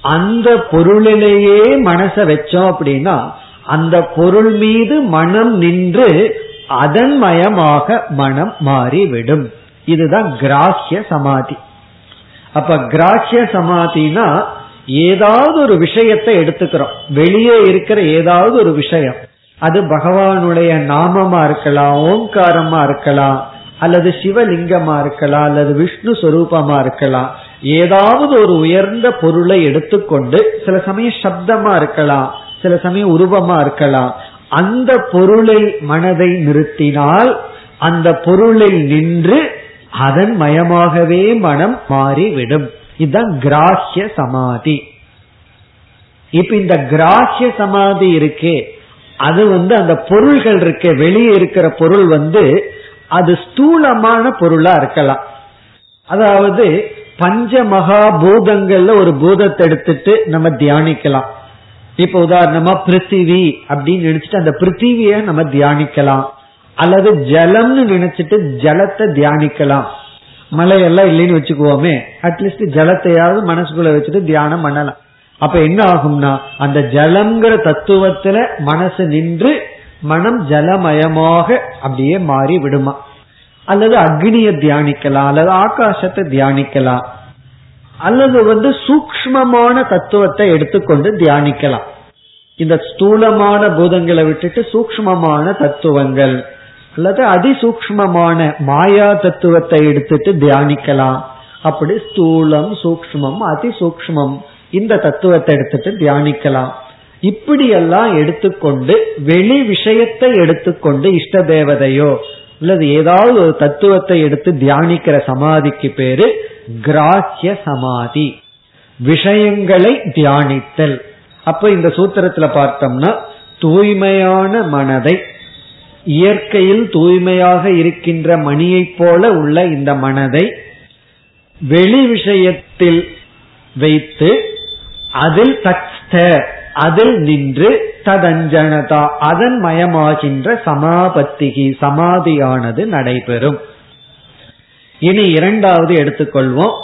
அந்த பொருளிலேயே மனசை வச்சோம் அப்படின்னா அந்த பொருள் மீது மனம் நின்று அதன் மயமாக மனம் மாறிவிடும். இதுதான் கிராஹ்ய சமாதி. அப்ப கிராஹ்ய சமாதினா ஏதாவது ஒரு விஷயத்தை எடுத்துக்கிறோம். வெளியே இருக்கிற ஏதாவது ஒரு விஷயம். அது பகவானுடைய நாமமா இருக்கலாம் ஓங்காரமா இருக்கலாம் அல்லது சிவலிங்கமா இருக்கலாம் அல்லது விஷ்ணு சொரூபமா இருக்கலாம். ஏதாவது ஒரு உயர்ந்த பொருளை எடுத்துக்கொண்டு சில சமயம் சப்தமா இருக்கலாம். சில சமயம் உருவமா இருக்கலாம். அந்த பொருளில் மனதை நிறுத்தினால் அந்த பொருளில் நின்று அதன் மயமாகவே மனம் மாறிவிடும். இதுதான் கிராஹ்ய சமாதி. இப்ப இந்த கிராஹ்ய சமாதி இருக்கே அது வந்து அந்த பொருள்கள் இருக்க வெளியே இருக்கிற பொருள் வந்து அது ஸ்தூலமான பொருளா இருக்கலாம். அதாவது பஞ்ச மகா பூதங்கள்ல ஒரு பூதத்தை எடுத்துட்டு நம்ம தியானிக்கலாம். இப்ப உதாரணமா பிருத்திவி அப்படின்னு நினைச்சிட்டு அந்த பிருத்திவிய நம்ம தியானிக்கலாம். அல்லது ஜலம்னு நினைச்சிட்டு ஜலத்தை தியானிக்கலாம். மலையெல்லாம் இல்லைன்னு வச்சுக்குவோமே. அட்லீஸ்ட் ஜலத்தையாவது மனசுக்குள்ள வச்சுட்டு தியானம் பண்ணலாம். அப்ப என்ன ஆகும்னா அந்த ஜலம்ங்கிற தத்துவத்துல மனசு நின்று மனம் ஜலமயமாக அப்படியே மாறி விடுமா. அல்லது அக்னியை தியானிக்கலாம் அல்லது ஆகாசத்தை தியானிக்கலாம். அல்லது வந்து சூக்மமான தத்துவத்தை எடுத்துக்கொண்டு தியானிக்கலாம். இந்த ஸ்தூலமான பூதங்களை விட்டுட்டு சூக்மமான தத்துவங்கள் அல்லது அதிசூக்மமான மாயா தத்துவத்தை எடுத்துட்டு தியானிக்கலாம். அப்படி ஸ்தூலம் சூக்மம் அதிசூக்மம் இந்த தத்துவத்தை எடுத்துட்டு தியானிக்கலாம். இப்படியெல்லாம் எடுத்துக்கொண்டு வெளி விஷயத்தை எடுத்துக்கொண்டு இஷ்ட தேவதையோ அல்லது ஏதாவது ஒரு தத்துவத்தை எடுத்து தியானிக்கிற சமாதிக்கு பேரு கிராஹ்ய சமாதி. விஷயங்களை தியானித்தல். அப்ப இந்த சூத்திரத்துல பார்த்தோம்னா தூய்மையான மனதை இயற்கையில் தூய்மையாக இருக்கின்ற மணியைப் போல உள்ள இந்த மனதை வெளி விஷயத்தில் வைத்து அதில் தக்ஸ்த அதில் நின்று ததஞ்சனதா அதன் மயமாகின்ற சமாபத்திகி சமாதியானது நடைபெறும். இனி இரண்டாவது எடுத்துக்கொள்வோம்.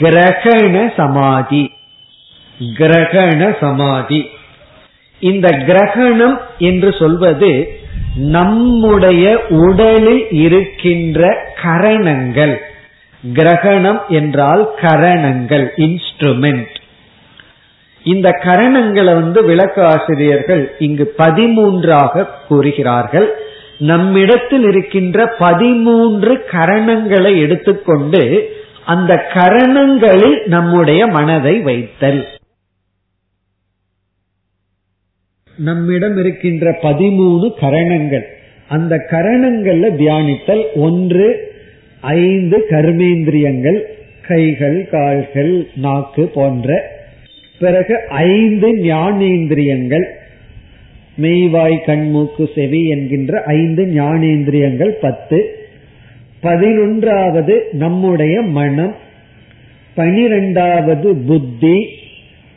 கிரகண சமாதி. கிரகண சமாதி. இந்த கிரகணம் என்று சொல்வது நம்முடைய உடலில் இருக்கின்ற கரணங்கள். கிரகணம் என்றால் கரணங்கள் இன்ஸ்ட்ருமெண்ட் இந்த கரணங்களை வந்து விளக்க ஆசிரியர்கள் இங்கு பதிமூன்றாக கூறுகிறார்கள். நம்மிடத்தில் இருக்கின்ற பதிமூன்று கரணங்களை எடுத்துக்கொண்டு அந்த கரணங்களில் நம்முடைய மனதை வைத்தல். நம்மிடம் இருக்கின்ற பதிமூணு கரணங்கள். அந்த கரணங்கள்ல தியானித்தல் ஒன்று ஐந்து கர்மேந்திரியங்கள் கைகள் கால்கள் நாக்கு போன்ற பிறகு ஐந்து ஞானேந்திரியங்கள் மெய்வாய் கண்மூக்கு செவி என்கின்ற ஐந்து ஞானேந்திரியங்கள் பத்து. பதினொன்றாவது நம்முடைய மனம். பனிரெண்டாவது புத்தி.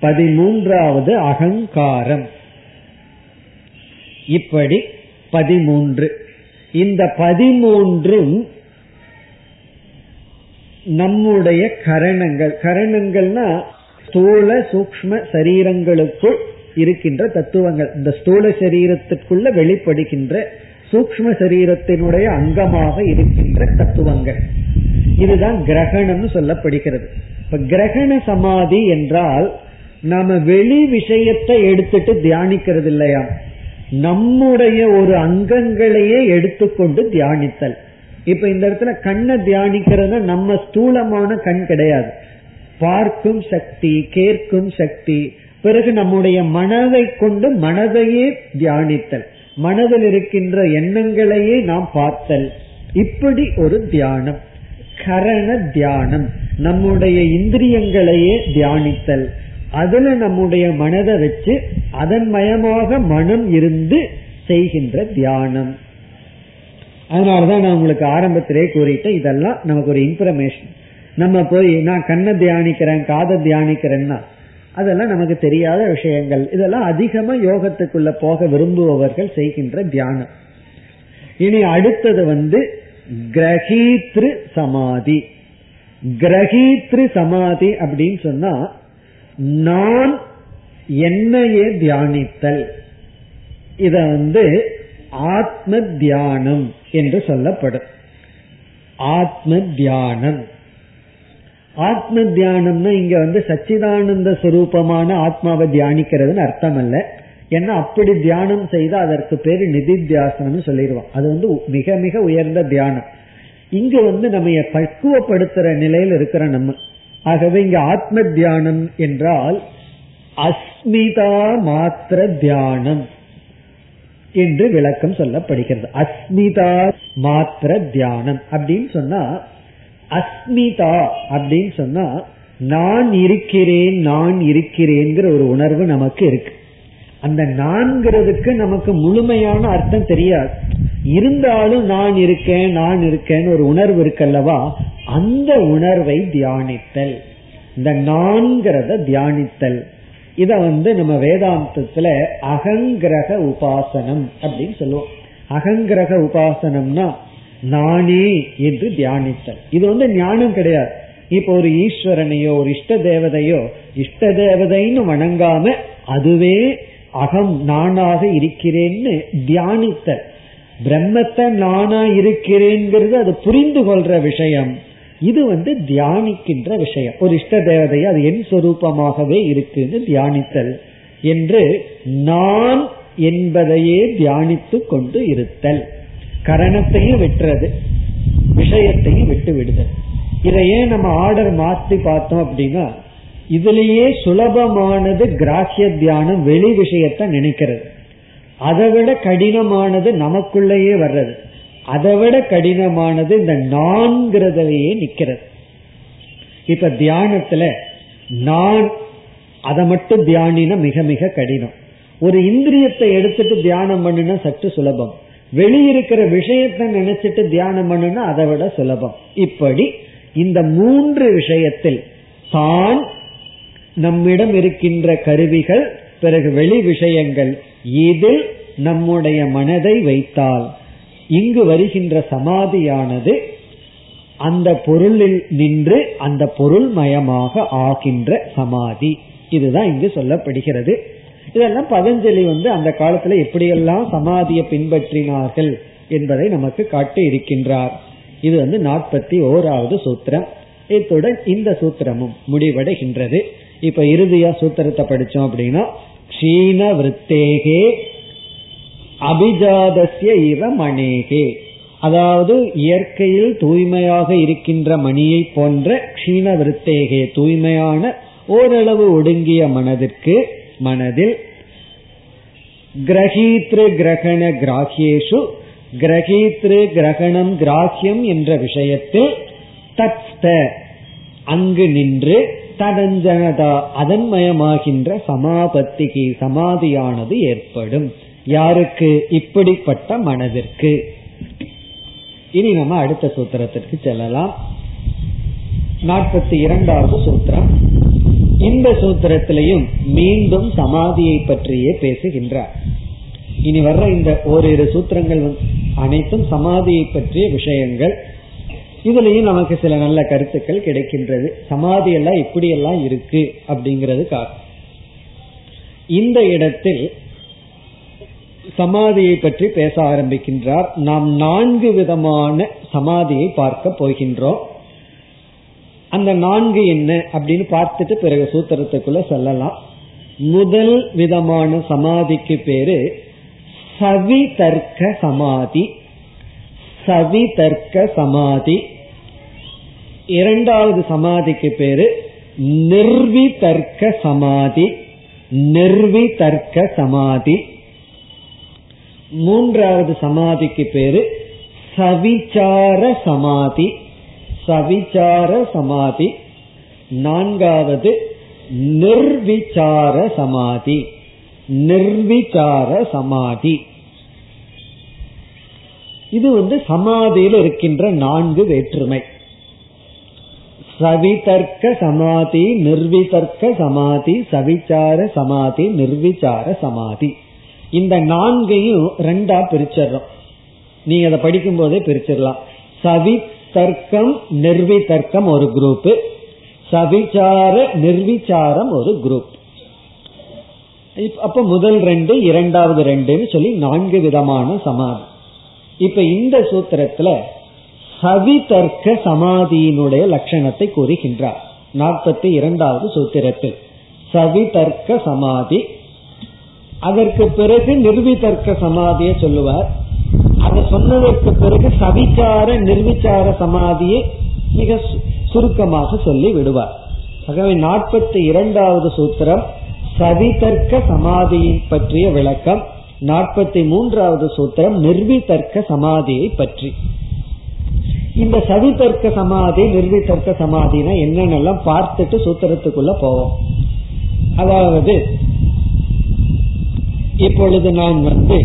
பதிமூன்றாவது அகங்காரம். இப்படி பதிமூன்று. இந்த பதிமூன்றும் நம்முடைய கரணங்கள். கரணங்கள்னா ஸ்தூல சூக்ம சரீரங்களுக்குள் இருக்கின்ற தத்துவங்கள். இந்த ஸ்தூல சரீரத்திற்குள்ள வெளிப்படுகின்ற சூக்ம சரீரத்தினுடைய அங்கமாக இருக்கின்ற தத்துவங்கள். இதுதான் கிரகணம்னு சொல்லப்படுகிறது. இப்ப கிரகண சமாதி என்றால் நாம வெளி விஷயத்தை எடுத்துட்டு தியானிக்கிறது இல்லையா நம்முடைய ஒரு அங்கங்களையே எடுத்துக்கொண்டு தியானித்தல். இப்ப இந்த இடத்துல கண்ணை தியானிக்கிறது நம்ம ஸ்தூலமான கண் கிடையாது. பார்க்கும் சக்தி கேட்கும் சக்தி பிறகு நம்முடைய மனதை கொண்டு மனதையே தியானித்தல். மனதில் இருக்கின்ற எண்ணங்களையே நாம் பார்த்தல். இப்படி ஒரு தியானம். கரண தியானம். நம்முடைய இந்திரியங்களையே தியானித்தல். அதுல நம்முடைய மனதை வச்சு அதன் மயமாக மனம் இருந்து செய்கின்ற தியானம். அதனாலதான் நான் உங்களுக்கு ஆரம்பத்திலே கூறிட்டேன் இதெல்லாம் நமக்கு ஒரு இன்ஃபர்மேஷன் நம்ம போய் நான் கண்ணை தியானிக்கிறேன் காதை தியானிக்கிறேன்னா அதெல்லாம் நமக்கு தெரியாத விஷயங்கள். இதெல்லாம் அதிகமா யோகத்துக்குள்ள போக விரும்புபவர்கள் செய்கின்ற தியானம். இனி அடுத்தது வந்து கிரகீத்ரு சமாதி. கிரகீத்ரு சமாதி அப்படின்னு சொன்னா நான் என்னையே தியானித்தல். இத வந்து ஆத்ம தியானம் என்று சொல்லப்படும். ஆத்ம தியானம். ஆத்ம தியானம்னா இங்க வந்து சச்சிதானந்த சுரூபமான ஆத்மாவை தியானிக்கிறதுன்னு அர்த்தம் அல்ல ஏன்னா அப்படி தியானம் செய்தா அதற்கு பேரு நிதித்தியாசனம் சொல்லிடுவோம். அது வந்து மிக மிக உயர்ந்த தியானம். இங்க வந்து நம்ம பக்குவப்படுத்துற நிலையில் இருக்கிற நம்ம. ஆகவே இங்க ஆத்ம தியானம் என்றால் அஸ்மிதா மாத்திர தியானம் என்று விளக்கம் சொல்லப்படுகிறது. அஸ்மிதா மாத்திர தியானம் அப்படின்னு சொன்னா அஸ்மிதா அப்படின்னு சொன்னா நான் இருக்கிறேன் நான் இருக்கிறேங்கிற ஒரு உணர்வு நமக்கு இருக்கு. அந்த நான்கிறதுக்கு நமக்கு முழுமையான அர்த்தம் தெரியாது. இருந்தாலும் நான் இருக்கேன் நான் இருக்கேன்னு ஒரு உணர்வு இருக்கல்லவா? அந்த உணர்வை தியானித்தல். இந்த நான்கிறத தியானித்தல். இத வந்து நம்ம வேதாந்தத்துல அகங்கிரக உபாசனம் அப்படின்னு சொல்லுவோம். அகங்கிரக உபாசனம்னா நானே என்று தியானித்தல். இது வந்து ஞானம் கிடையாது. இப்ப ஒரு ஈஸ்வரனையோ ஒரு இஷ்ட தேவதையோ இஷ்ட தேவதைன்னு வணங்காம அதுவே அகம் நானாக இருக்கிறேன்னு தியானித்தல். பிரம்மத்தை நானா இருக்கிறேங்கிறது அது புரிந்து கொள்ற விஷயம். இது வந்து தியானிக்கின்ற விஷயம். ஒரு இஷ்ட தேவதை அது என் சொரூபமாகவே இருக்குன்னு தியானித்தல். என்று நான் என்பதையே தியானித்து கொண்டு இருத்தல். கரணத்தையும் விட்டுறது விஷயத்தையும் விட்டு விடுதல். இதையே நம்ம ஆர்டர் மாற்றி பார்த்தோம் அப்படின்னா இதுலேயே சுலபமானது கிராசிய தியானம் வெளி விஷயத்த நினைக்கிறது. அதை விட கடினமானது நமக்குள்ளேயே வர்றது. அதை விட கடினமானது இந்த நான்கிறதையே நிக்கிறது. இப்ப தியானத்துல நான் அதை மட்டும் தியானினா மிக மிக கடினம். ஒரு இந்திரியத்தை எடுத்துட்டு தியானம் பண்ணினா சற்று சுலபம். வெளியிருக்கிற விஷயத்தை நினைச்சிட்டு தியானம் பண்ணுனா அதை விட சுலபம். இப்படி இந்த மூன்று விஷயத்தில் தான் நம்மிடம் இருக்கின்ற கருவிகள் பிறகு வெளி விஷயங்கள். இதில் நம்முடைய மனதை வைத்தால் இங்கு வருகின்ற சமாதியானது அந்த பொருளில் நின்று அந்த பொருள் மயமாக ஆகின்ற சமாதி. இதுதான் இங்கு சொல்லப்படுகிறது. இதெல்லாம் பதஞ்சலி வந்து அந்த காலத்துல எப்படியெல்லாம் சமாதியை பின்பற்றினார்கள் என்பதை நமக்கு காட்டி இருக்கின்றார். இது வந்து நாற்பத்தி ஓராவது சூத்திரம். இத்துடன் இந்த சூத்திரமும் முடிவடைகின்றது. இப்ப இறுதியா சூத்திரத்தை படிச்சோம் அப்படின்னா க்ஷீண விருத்தேகே அபிஜாதசிய இவ மணேகே. அதாவது இயற்கையில் தூய்மையாக இருக்கின்ற மணியை போன்ற க்ஷீண விருத்தேகே தூய்மையான ஓரளவு ஒடுங்கிய மனதிற்கு மனதில் கிரகீத்ரு கிரகண கிராகியேஷு கிரகீத்ரு கிரகணம் கிராகியம் என்ற விஷயத்தில் தத்ஸ்த அங்கு நின்று தடஞ்சனதா அதன்மயமாகின்ற சமாபத்திக்கு சமாதியானது ஏற்படும். யாருக்கு? இப்படிப்பட்ட மனதிற்கு. இனி நம்ம அடுத்த சூத்திரத்திற்கு செல்லலாம். நாற்பத்தி இரண்டாவது சூத்திரம். இந்த சூத்திரத்திலையும் மீண்டும் சமாதியை பற்றியே பேசுகின்றார். இனி வர்ற இந்த ஓரிரு சூத்திரங்கள் அனைத்தும் சமாதியை பற்றிய விஷயங்கள். இதுலயும் நமக்கு சில நல்ல கருத்துக்கள் கிடைக்கின்றது. சமாதி எல்லாம் இப்படி எல்லாம் இருக்கு அப்படிங்கிறதுக்காக. இந்த இடத்தில் சமாதியை பற்றி பேச ஆரம்பிக்கின்றார். நாம் நான்கு விதமான சமாதியை பார்க்க போகின்றோம். அந்த நான்கு என்ன அப்படின்னு பார்த்துட்டு பிறகு சூத்திரத்துக்குள்ள சொல்லலாம். முதல் விதமான சமாதிக்கு பேரு சவிதர்க்க சமாதி. சவிதர்க்க சமாதி. இரண்டாவது சமாதிக்கு பேரு நிர்விதர்க்க சமாதி. நிர்விதர்க்க சமாதி. மூன்றாவது சமாதிக்கு பேரு சவிச்சார சமாதி. சவிச்சார சமாதி. நான்காவது நிர்விச்சார சமாதி. நிர்விச்சார சமாதி. இது வந்து சமாதியில் இருக்கின்ற நான்கு வேற்றுமை. சவிதர்க்க சமாதி நிர்விதர்க்க சமாதி சவிச்சார சமாதி நிர்விச்சார சமாதி. இந்த நான்கையும் ரெண்டா பிரிச்சிடறோம். நீங்க அதை படிக்கும் போதே பிரிச்சிடலாம். சவி தர்க்கம் நிர்விதர்க்கம் ஒரு குரூப் சவிச்சார நிர்விச்சாரம் ஒரு குரூப் அப்ப முதல் ரெண்டு இரண்டாவது ரெண்டுன்னு சொல்லி நான்கு விதமான சமாதி. இப்ப இந்த சூத்திரத்துல சவிதர்க்க சமாதியினுடைய லட்சணத்தை கூறுகின்றார். நாற்பத்தி இரண்டாவது சூத்திரத்தில். சவிதர்க்க சமாதி. அதற்கு பிறகு நிர்விதர்க்க சமாதியை சொல்லுவார். அதை சொன்னதற்கு பிறகு சவிச்சார நிர்விச்சார சமாதியை மிக சுருக்கமாக சொல்லி விடுவார். ஆகவே நாற்பத்தி இரண்டாவது சூத்திரம் சவிதர்க்க சமாதியின் பற்றிய விளக்கம். நாற்பத்தி மூன்றாவது சூத்திரம் நிர்விதர்க்க சமாதியை பற்றி. இந்த சவிதர்க்க சமாதி நிர்விதர்க்க சமாதினா என்னென்னலாம் பார்த்துட்டு சூத்திரத்துக்குள்ள போவோம். அதாவது இப்பொழுது நான் வந்து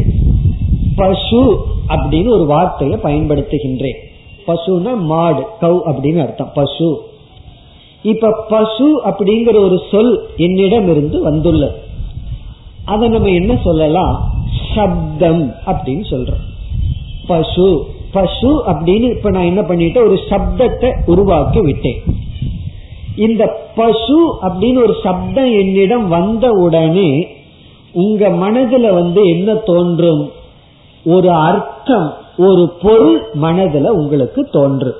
பசு அப்படின்னு ஒரு வார்த்தையை பயன்படுத்துகின்றேன். பசுனா மாடு கவ் அப்படின்னு அர்த்தம். பசு. இப்ப பசு அப்படிங்கிற ஒரு சொல் என்னிடம் இருந்து வந்துள்ளது. அதை நம்ம என்ன சொல்லலாம்? சப்தம் அப்படின்னு சொல்றோம். பசு. பசு அப்படின்னு இப்ப நான் என்ன பண்ணிட்டேன்? ஒரு சப்தத்தை உருவாக்கி விட்டேன் இந்த பசு அப்படின்னு ஒரு சப்தம் என்னிடம் வந்த உடனே உங்க மனதுல வந்து என்ன தோன்றும்? ஒரு அர்த்தம் ஒரு பொருள் மனதுல உங்களுக்கு தோன்றும்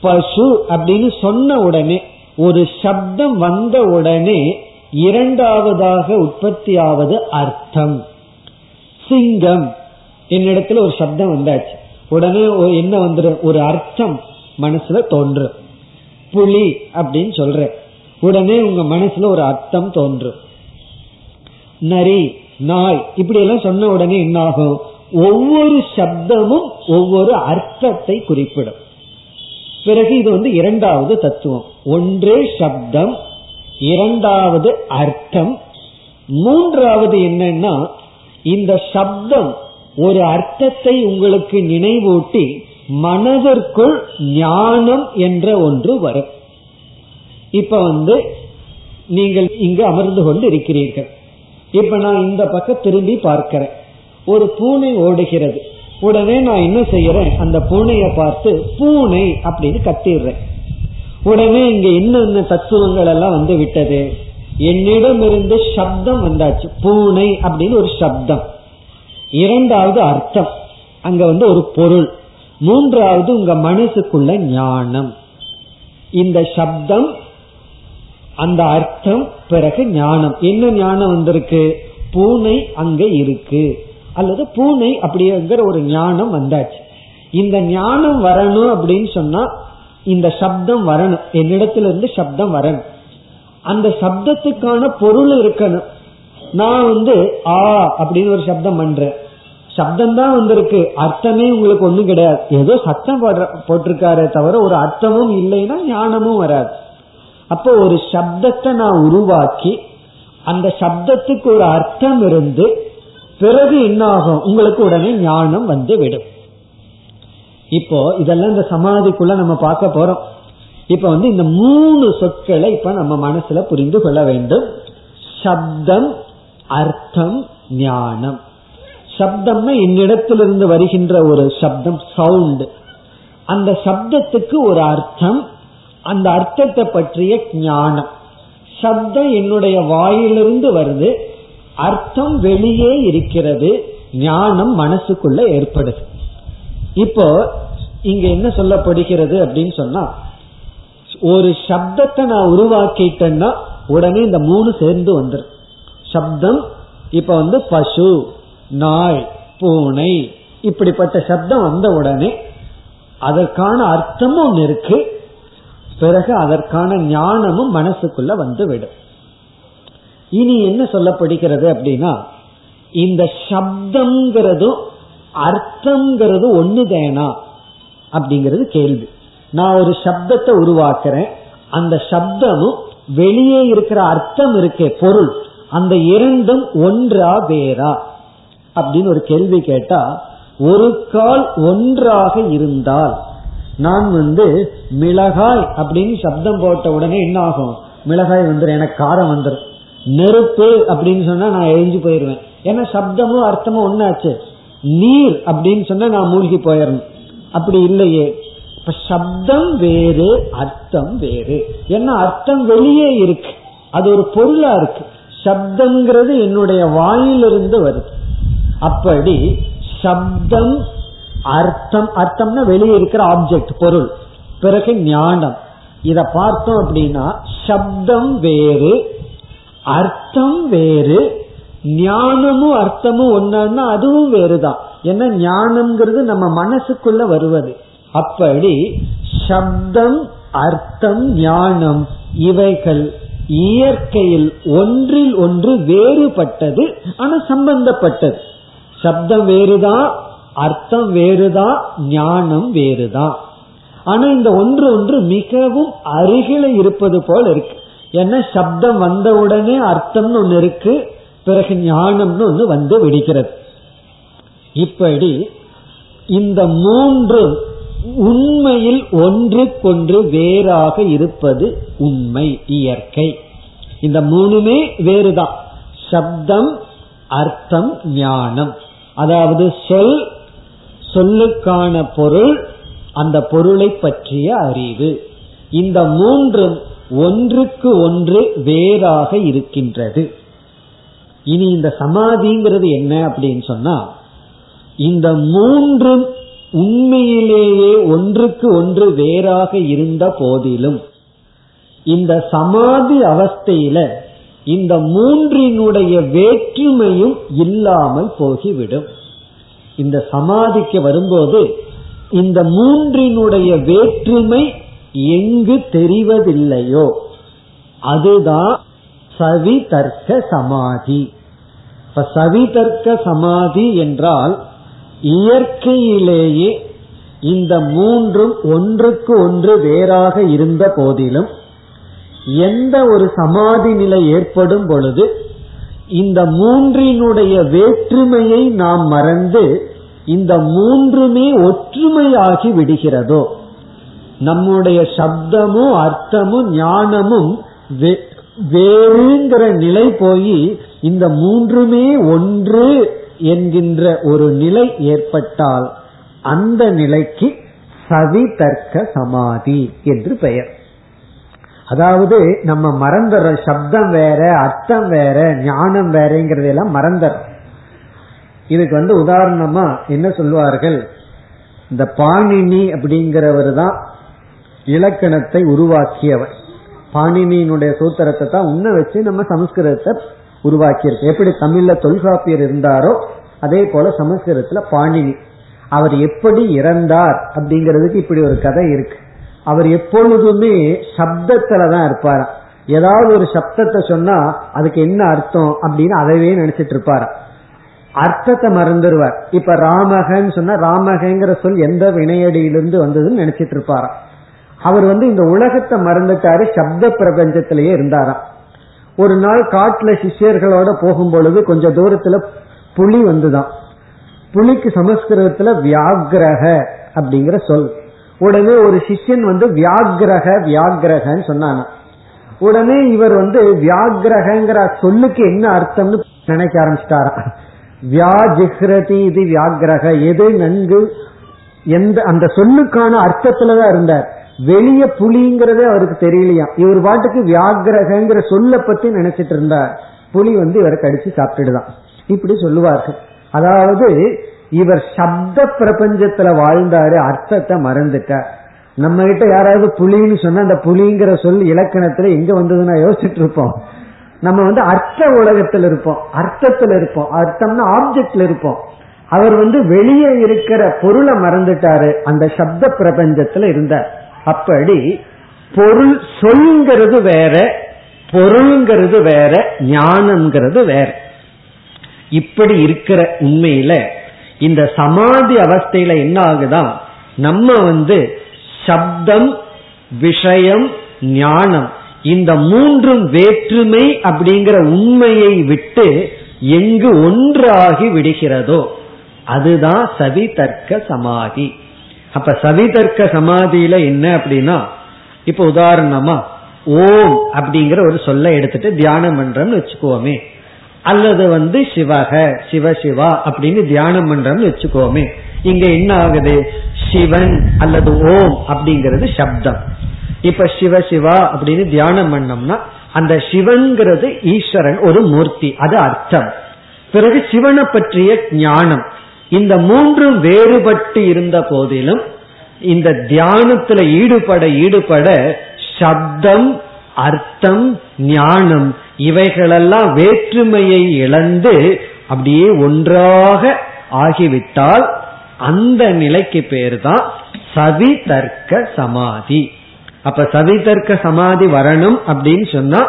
பசு அப்படின்னு சொன்ன உடனே ஒரு சப்தம் வந்த உடனே இரண்டாவதாக உற்பத்தியாவது அர்த்தம். சிங்கம் என்னிடத்துல ஒரு சப்தம் வந்தாச்சு. உடனே என்ன வந்துடும் ஒரு அர்த்தம் மனசுல தோன்றும் புலி அப்படின்னு சொல்ற உடனே உங்க மனசுல ஒரு அர்த்தம் தோன்றும் நரி நாய் இப்படி எல்லாம் சொன்ன உடனே என்ன ஆகும் ஒவ்வொரு சப்தமும் ஒவ்வொரு அர்த்தத்தை குறிப்பிடும். பிறகு இது வந்து இரண்டாவது தத்துவம். ஒன்றே சப்தம் இரண்டாவது அர்த்தம். மூன்றாவது என்னன்னா இந்த சப்தம் ஒரு அர்த்தத்தை உங்களுக்கு நினைவூட்டி மனதிற்குள் ஞானம் என்ற ஒன்று வரும். இப்ப வந்து நீங்கள் இங்கு அமர்ந்து கொண்டு இருக்கிறீர்கள் இப்ப நான் இந்த பக்கம் திரும்பி பார்க்கிறேன். ஒரு பூனை ஓடுகிறது. உடனே நான் என்ன செய்யறேன்? அந்த பூனைய பார்த்து பூனை அப்படின்னு கத்திடுறேன். உடனே இங்க என்னென்ன தத்துவங்கள் எல்லாம் வந்து விட்டது? என்னிடம் இருந்து சப்தம் வந்தாச்சு. பூனை அப்படின்னு ஒரு சப்தம். இரண்டாவது அர்த்தம். அங்க வந்து ஒரு பொருள். மூன்றாவது உங்க மனசுக்குள்ள ஞானம். இந்த சப்தம் அந்த அர்த்தம் பிறகு ஞானம். என்ன ஞானம் வந்திருக்கு? பூனை அங்க இருக்கு. அல்லது பூனை அப்படிங்கிற ஒரு ஞானம் வந்தாச்சு. இந்த ஞானம் வரணும் அப்படின்னு சொன்னா இந்த சப்தம் வரணும். என்னிடத்துல இருந்து சப்தம் வரணும். அந்த சப்தத்துக்கான பொருள் இருக்கணும். நான் வந்து ஆ அப்படின்னு ஒரு சப்தம் பண்றேன். சப்தம் தான் வந்திருக்கு. அர்த்தமே உங்களுக்கு ஒண்ணும் கிடையாது. ஏதோ சத்தம் போட்டிருக்காரே தவிர ஒரு அர்த்தமும் இல்லைன்னா ஞானமும் வராது. அப்போ ஒரு சப்தத்தை நான் உருவாக்கி அந்த சப்தத்துக்கு ஒரு அர்த்தம் இருந்து பிறகு என்ன ஆகும் உங்களுக்கு உடனே ஞானம் வந்து விடும். இப்போ இதெல்லாம் இந்த சமாதிக்குள்ள நம்ம பார்க்க போறோம். இப்ப வந்து இந்த மூணு சொற்களை இப்ப நம்ம மனசுல புரிந்து கொள்ள வேண்டும். சப்தம் அர்த்தம் ஞானம். சப்தம்னா என்னிடத்திலிருந்து வருகின்ற ஒரு சப்தம் சவுண்ட் அந்த சப்தத்துக்கு ஒரு அர்த்தம் அந்த அர்த்தத்தை பற்றிய ஞானம். சப்தம் என்னுடைய வாயிலிருந்து வருது அர்த்தம் வெளியே இருக்கிறது ஞானம் மனசுக்குள்ள ஏற்படுது. இப்போ இங்க என்ன சொல்லப்படுகிறது அப்படின்னு சொன்னா ஒரு சப்தத்தை நான் உருவாக்கிட்டேன்னா உடனே இந்த மூணு சேர்ந்து வந்துடும் சப்தம் இப்ப வந்து பசு நாய் பூனை இப்படிப்பட்ட சப்தம் வந்த உடனே அதற்கான அர்த்தமும் இருக்கு பிறகு அதற்கான ஞானமும் மனசுக்குள்ள வந்து விடும் இனி என்ன சொல்லப்படுகிறது அப்படின்னா இந்த சப்தம்ங்கிறதும் அர்த்தம்ங்கிறது ஒண்ணுதேனா அப்படிங்கிறது கேள்வி. நான் ஒரு சப்தத்தை உருவாக்குறேன். அந்த சப்தமும் வெளியே இருக்கிற அர்த்தம் இருக்கே பொருள். அந்த இரண்டும் ஒன்றா வேறா அப்படின்னு ஒரு கேள்வி கேட்டா ஒரு கால் ஒன்றாக இருந்தால் நான் வந்து மிளகாய் அப்படின்னு சப்தம் போட்ட உடனே என்ன ஆகும்? மிளகாய் வந்துடும் எனக்கு காரம் வந்துடும் நெருப்பு அப்படின்னு சொன்னா நான் எழிஞ்சு போயிருவேன். ஏன்னா சப்தமும் அர்த்தமும் ஒன்னாச்சு நீர் அப்படின்னு சொன்னா நான் மூழ்கி போயிடணும் அப்படி இல்லையே. இப்ப சப்தம் வேறு அர்த்தம் வேறு. ஏன்னா அர்த்தம் வெளியே இருக்கு. அது ஒரு பொருளா இருக்கு. சப்தம்ங்கிறது என்னுடைய வாயிலிருந்து வருது. அப்படி சப்தம் அர்த்தம் அர்த்தம்னா வெளியே இருக்கிற ஆப்ஜெக்ட் பொருள். பிறகு ஞானம். இத பார்த்தோம் அப்படின்னா சப்தம் வேறு அர்த்தம் வேறு ஞானமும் அர்த்தமும் ஒன்னா அதுவும் வேறுதான். ஏன்னா ஞானம்ங்கிறது நம்ம மனசுக்குள்ள வருவது. அப்படி சப்தம் அர்த்தம் ஞானம் இவைகள் இயற்கையில் ஒன்றில் ஒன்று வேறுபட்டது ஆனா சம்பந்தப்பட்டது. சப்தம் வேறுதான் அர்த்தம் வேறுதான் ஞானம் வேறுதான். ஆனா இந்த ஒன்று ஒன்று மிகவும் அருகில இருப்பது போல் இருக்கு. ஏன்னா சப்தம் வந்தவுடனே அர்த்தம்னு ஒண்ணு இருக்கு பிறகு ஞானம்னு ஒண்ணு வந்து விடுகிறது. இப்படி இந்த மூன்று உண்மையில் ஒன்றுக்கொன்று வேறாக இருப்பது உண்மை இயற்கை. இந்த மூணுமே வேறுதான். சப்தம் அர்த்தம் ஞானம். அதாவது சொல் சொல்லுக்கான பொருள் அந்த பொருளை பற்றிய அறிவு. இந்த மூன்றும் ஒன்றுக்கு ஒன்று வேறாக இருக்கின்றது. இனி இந்த சமாதிங்கிறது என்ன அப்படின்னு சொன்னா இந்த மூன்றும் உண்மையிலேயே ஒன்றுக்கு ஒன்று வேறாக இருந்த போதிலும் இந்த சமாதி அவஸ்தையில இந்த மூன்றினுடைய வேற்றுமையும் இல்லாமல் போகிவிடும். இந்த சமாதிக்கு வரும்போது இந்த மூன்றினுடைய வேற்றுமை எங்கு தெரிவதில்லையோ அதுதான் சவிதர்க்க சமாதி. இப்ப சவிதர்க்க சமாதி என்றால் இயற்கையிலேயே இந்த மூன்றும் ஒன்றுக்கு ஒன்று வேறாக இருந்த போதிலும் எந்த ஒரு சமாதி நிலை ஏற்படும் பொழுது இந்த மூன்றினுடைய வேற்றுமையை நாம் மறந்து இந்த மூன்றுமே ஒற்றுமையாகி விடுகிறதோ நம்முடைய சப்தமும் அர்த்தமும் ஞானமும் வேறுங்கிற நிலை போய் இந்த மூன்றுமே ஒன்று என்கின்ற ஒரு நிலை ஏற்பட்டால் அந்த நிலைக்கு சவிதர்க்க சமாதி என்று பெயர். அதாவது நம்ம மறந்துற சப்தம் வேற அர்த்தம் வேற ஞானம் வேறங்கிறதெல்லாம் மறந்துற. இதுக்கு வந்து உதாரணமா என்ன சொல்லுவார்கள்? இந்த பாணினி அப்படிங்கிறவர் தான் இலக்கணத்தை உருவாக்கியவர். பாணினியினுடைய சூத்திரத்தை தான் உன்ன வச்சு நம்ம சமஸ்கிருதத்தை உருவாக்கியிருக்கோம் எப்படி தமிழ்ல தொல்காப்பியர் இருந்தாரோ அதே போல சமஸ்கிருதத்துல பாணினி. அவர் எப்படி இறந்தார் அப்படிங்கிறதுக்கு இப்படி ஒரு கதை இருக்கு. அவர் எப்பொழுதுமே சப்தத்துல தான் இருப்பார்? ஏதாவது ஒரு சப்தத்தை சொன்னா அதுக்கு என்ன அர்த்தம் அப்படின்னு அதவே நினைச்சிட்டு இருப்பாராம் அர்த்தத்தை மறந்துடுவார் இப்ப ராமகன்னு சொன்னா ராமகங்கிற சொல் எந்த வினையடியிலிருந்து வந்ததுன்னு நினைச்சிட்டு இருப்பாராம் அவர் வந்து இந்த உலகத்தை மறந்துட்டாரு சப்த பிரபஞ்சத்திலேயே இருந்தாராம். ஒரு நாள் காட்டுல சிஷியர்களோட போகும் பொழுது கொஞ்சம் தூரத்துல புலி வந்துதான். புலிக்கு சமஸ்கிருதத்துல வியாகிரக அப்படிங்கிற சொல். உடனே ஒரு சிஷ்யன் வந்து வியாகிரக வியாகிரகன்னு சொன்னானா உடனே இவர் வந்து வியாகிரகங்கிற சொல்லுக்கு என்ன அர்த்தம்னு நினைக்க ஆரம்பிச்சிட்டாரா வியாஜிஹ்ரதி இது வியாகிரக எது நன்கு எந்த அந்த சொல்லுக்கான அர்த்தத்துலதான் இருந்தார். வெளிய புலிங்கிறதே அவருக்கு தெரியலையா? இவர் பாட்டுக்கு வியாகிரகங்கிற சொல்ல பத்தி நினைச்சிட்டு இருந்தார் புலி வந்து இவரை கடிச்சு சாப்பிட்டுடுதான். இப்படி சொல்லுவார்கள். அதாவது இவர் சப்த பிரபஞ்சத்துல வாழ்ந்தாரு அர்த்தத்தை மறந்துட்டார். நம்ம கிட்ட யாராவது புலின்னு சொன்னா அந்த புலிங்கிற சொல் இலக்கணத்துல எங்க வந்ததுன்னா யோசிச்சுட்டு இருப்போம். நம்ம வந்து அர்த்த உலகத்தில் இருப்போம் அர்த்தத்தில் இருப்போம் அர்த்தம்னா ஆப்ஜெக்ட்ல இருப்போம். அவர் வந்து வெளியே இருக்கிற பொருளை மறந்துட்டாரு அந்த சப்த பிரபஞ்சத்துல இருந்தார். அப்படி பொருள் சொல்ங்கிறது வேற பொருள்ங்கிறது வேற ஞானம்ங்கிறது வேற. இப்படி இருக்கிற உண்மையில இந்த சமாதி அவஸ்தையில என்ன ஆகுதான் நம்ம வந்து சப்தம் விஷயம் ஞானம் இந்த மூன்றும் வேற்றுமை அப்படிங்கிற உண்மையை விட்டு எங்கு ஒன்றாகி விடுகிறதோ அதுதான் சவி தர்க்க சமாதி. அப்ப சவிதர்க்க சமாதியில என்ன அப்படின்னா இப்ப உதாரணமா ஓம் அப்படிங்கிற ஒரு சொல்ல எடுத்துட்டு தியானம் பண்றோம்னு வச்சுக்கோமே. அல்லது வந்து சிவக சிவ சிவா அப்படின்னு தியானம் பண்றோம்னு வச்சுக்கோமே. இங்க என்ன ஆகுது? சிவன் அல்லது ஓம் அப்படிங்கிறது சப்தம். இப்ப சிவ சிவா அப்படின்னு தியானம் பண்ணோம்னா அந்த சிவன்கிறது ஈஸ்வரன் ஒரு மூர்த்தி அது அர்த்தம். பிறகு சிவனை பற்றிய ஞானம். இந்த மூன்றும் வேறுபட்டு இருந்த போதிலும் இந்த தியானத்துல ஈடுபட ஈடுபட சப்தம் அர்த்தம் ஞானம் இவைகளெல்லாம் வேற்றுமையை இழந்து அப்படியே ஒன்றாக ஆகிவிட்டால் அந்த நிலைக்கு பேர் தான் சவிதர்க்க சமாதி. அப்ப சவிதர்க்க சமாதி வரணும் அப்படின்னு சொன்னா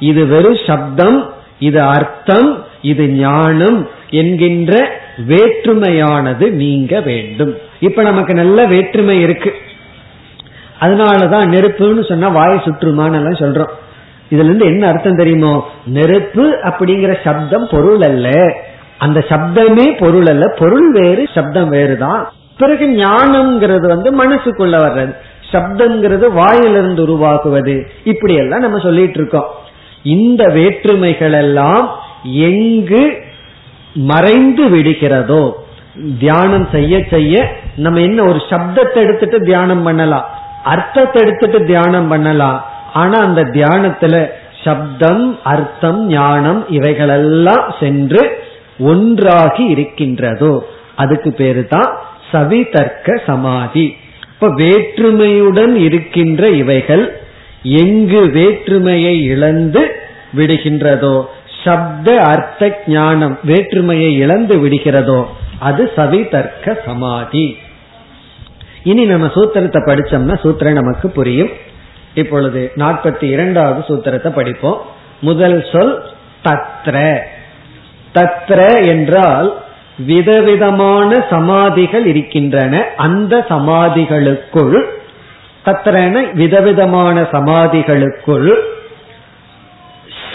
இது வெறும் சப்தம் இது அர்த்தம் இது ஞானம் என்கின்ற வேற்றுமையானது நீங்க வேண்டும். இப்ப நமக்கு நல்ல வேற்றுமை இருக்கு. அதனாலதான் நெருப்புன்னு சொன்னா வாய் சுற்றுமான்னு எல்லாம் சொல்றோம். இதுல இருந்து என்ன அர்த்தம் தெரியுமோ? நெருப்பு அப்படிங்கிற சப்தம் பொருள் அல்ல. அந்த சப்தமே பொருள் அல்ல. பொருள் வேறு சப்தம் வேறுதான். பிறகு ஞானம்ங்கிறது வந்து மனசுக்குள்ள வர்றது. சப்தம்ங்கிறது வாயிலிருந்து உருவாக்குவது இப்படி எல்லாம் நம்ம சொல்லிட்டு இருக்கோம். இந்த வேற்றுமைகள் எல்லாம் எங்கு மறைந்து விடுகிறதோ தியானம் செய்ய செய்ய நம்ம என்ன ஒரு சப்தத்தை எடுத்துட்டு தியானம் பண்ணலாம். அர்த்தத்தை எடுத்துட்டு தியானம் பண்ணலாம். ஆனா அந்த தியானத்துல சப்தம் அர்த்தம் ஞானம் இவைகளெல்லாம் சென்று ஒன்றாகி இருக்கின்றதோ அதுக்கு பேரு தான் சவிதர்க்க சமாதி. இப்ப வேற்றுமையுடன் இருக்கின்ற இவைகள் எங்கு வேற்றுமையை இழந்து விடுகின்றதோ சப்த அர்த்த ஞானம் வேற்றுமையை இழந்து விடுகிறதோ அது சவிதர்க்க சமாதி. இனி நம்ம சூத்திரத்தை படிச்சோம்னா சூத்திரம் நமக்கு புரியும். இப்பொழுது நாற்பத்தி இரண்டாவது சூத்திரத்தை படிப்போம். முதல் சொல் தத்ர. தத்ர என்றால் விதவிதமான சமாதிகள் இருக்கின்றன. அந்த சமாதிகளுக்குள் தத்ரன விதவிதமான சமாதிகளுக்குள்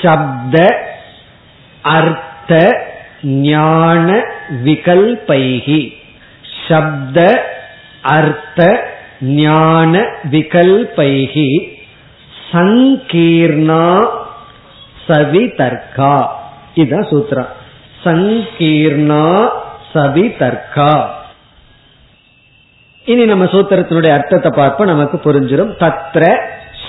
சப்த அர்த்த ஞான விகல்பைகி. சப்த அர்த்த ஞான விகல்பைகி. சங்கீர்ணா சவிதர்கா இதுதான் சூத்திரம் சங்கீர்ணா சவிதர்கா இனி நம்ம சூத்திரத்தினுடைய அர்த்தத்தை பார்ப்போம். நமக்கு புரிஞ்சிடும் தத்ர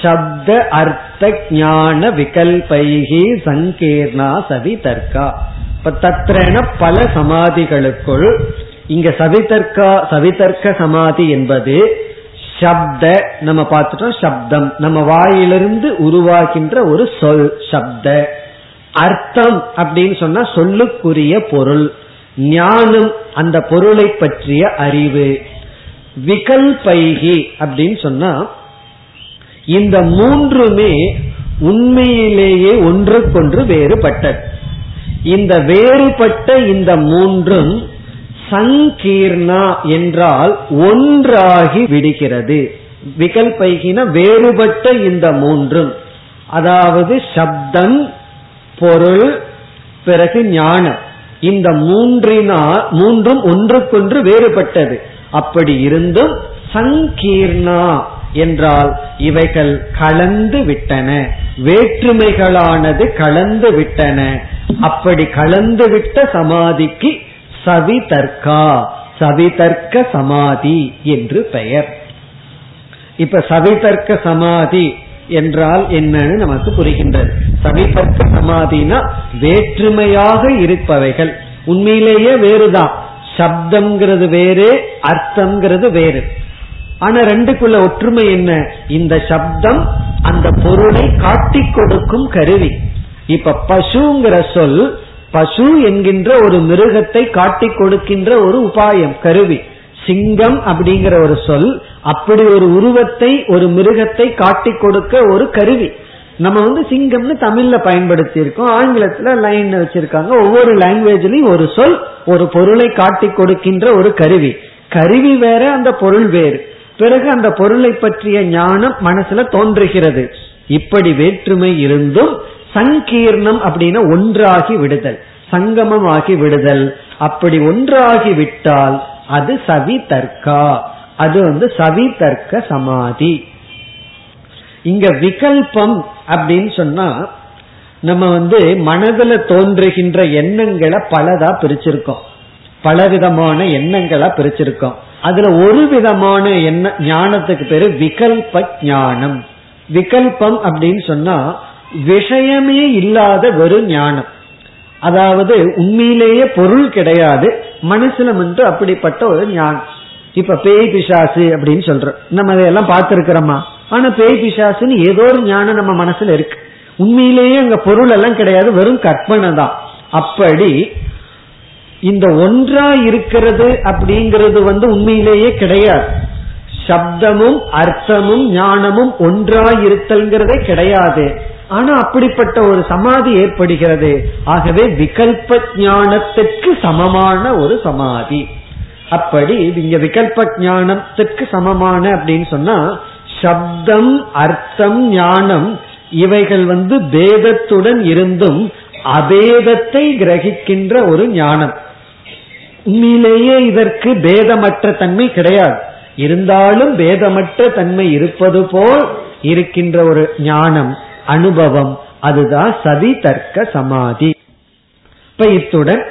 சப்த அர்த்த ஞான விகல்பைகி சங்கீர்ணா சவிதர்கா இப்ப தத்ரன பல சமாதிகளுக்குள் இங்க சவிதர்க்கா சவிதர்க்க சமாதி என்பது சப்த நம்ம பார்த்துட்டோம் சப்தம். நம்ம வாயிலிருந்து உருவாகின்ற ஒரு சொல் சப்த. அர்த்தம் அப்படின்னு சொன்னா சொல்லுக்குரிய பொருள். ஞானம் அந்த பொருளை பற்றிய அறிவு. விகல்பைகி அப்படின்னு சொன்னா இந்த மூன்றுமே உண்மையிலேயே ஒன்றுக்கொன்று வேறுபட்டது. இந்த வேறுபட்ட இந்த மூன்றும் சங்கீர்ணா என்றால் ஒன்றாகி விடுகிறது. விகல்பைகின வேறுபட்ட இந்த மூன்றும். அதாவது சப்தம் பொருள் பிறகு ஞானம். இந்த மூன்றினால் மூன்றும் ஒன்றுக்கொன்று வேறுபட்டது. அப்படி இருந்தும் சங்கீர்ணா என்றால் இவைகள் கலந்து விட்டன. வேற்றுமைகளானது கலந்து விட்டன. அப்படி கலந்து விட்ட சமாதிக்கு சவிதர்க்கா. சவிதர்க்க சமாதி என்று பெயர். இப்ப சவிதர்க்க சமாதி என்றால் என்னன்னு நமக்கு புரிகின்றது. சவிதர்க்க சமாதினா வேற்றுமையாக இருப்பவைகள். உண்மையிலேயே வேறுதான். சப்தம்ங்கிறது வேறு அர்த்தம்ங்கிறது வேறு. ஆனா ரெண்டுக்குள்ள ஒற்றுமை என்ன? இந்த சப்தம் அந்த பொருளை காட்டி கொடுக்கும் கருவி. இப்ப பசுங்கிற சொல் பசு என்கின்ற ஒரு மிருகத்தை காட்டிக் கொடுக்கின்ற ஒரு உபாயம் கருவி. சிங்கம் அப்படிங்கிற ஒரு சொல் அப்படி ஒரு உருவத்தை ஒரு மிருகத்தை காட்டிக் கொடுக்க ஒரு கருவி. நம்ம வந்து சிங்கம்னு தமிழ்ல பயன்படுத்தி இருக்கோம் ஆங்கிலத்துல லைன் வச்சிருக்காங்க. ஒவ்வொரு லாங்குவேஜ்லயும் ஒரு சொல் ஒரு பொருளை காட்டிக் கொடுக்கின்ற ஒரு கருவி. கருவி வேற அந்த பொருள் வேறு. பிறகு அந்த பொருளை பற்றிய ஞானம் மனசுல தோன்றுகிறது. இப்படி வேற்றுமை இருந்தும் சங்கீர்ணம் அப்படின்னா ஒன்றாகி விடுதல் சங்கமம் ஆகி விடுதல். அப்படி ஒன்றாகி விட்டால் அது சவி தர்க்கா அது வந்து சவி தர்க்க சமாதி. இங்க விகல்பம் அப்படின்னு சொன்னா நம்ம வந்து மனதுல தோன்றுகின்ற எண்ணங்களை பலதா பிரிச்சிருக்கோம். பலவிதமான எண்ணங்களா பிரிச்சிருக்கோம். அதுல ஒரு விதமான என்ன ஞானத்துக்கு பேரு விகல்ப ஞானம் விகல்பம் அப்படின்னு சொன்னா விஷயமே இல்லாத வெறும் ஞானம். அதாவது உண்மையிலேயே பொருள் கிடையாது மனசுல வந்து அப்படிப்பட்ட ஒரு ஞானம். இப்ப பேய் பிசாசு அப்படின்னு சொல்றோம். நம்ம அதையெல்லாம் பார்த்திருக்கிறோமா? ஆனா பேய் பிசாசுன்னு ஏதோ ஒரு ஞானம் நம்ம மனசுல இருக்கு. உண்மையிலேயே அங்க பொருள் எல்லாம் கிடையாது வெறும் கற்பனை தான். அப்படி இந்த ஒன்றா இருக்கிறது அப்படிங்கிறது வந்து உண்மையிலேயே கிடையாது. சப்தமும் அர்த்தமும் ஞானமும் ஒன்றா இருத்தல்ங்கிறதே கிடையாது. ஆனா அப்படிப்பட்ட ஒரு சமாதி ஏற்படுகிறது. ஆகவே விகல்ப ஞானத்துக்கு சமமான ஒரு சமாதி. அப்படி இங்க விகல்ப ஞானத்துக்கு சமமான அப்படின்னு சொன்னா சப்தம் அர்த்தம் ஞானம் இவைகள் வந்து பேதத்துடன் இருந்தும் அபேதத்தை கிரகிக்கின்ற ஒரு ஞானம். உண்மையிலேயே இதற்கு பேதமற்ற தன்மை கிடையாது. இருந்தாலும் பேதமற்ற தன்மை இருப்பது போல் இருக்கின்ற ஒரு ஞானம் அனுபவம் அதுதான் சதி தர்க்க சமாதி. இப்ப இத்துடன்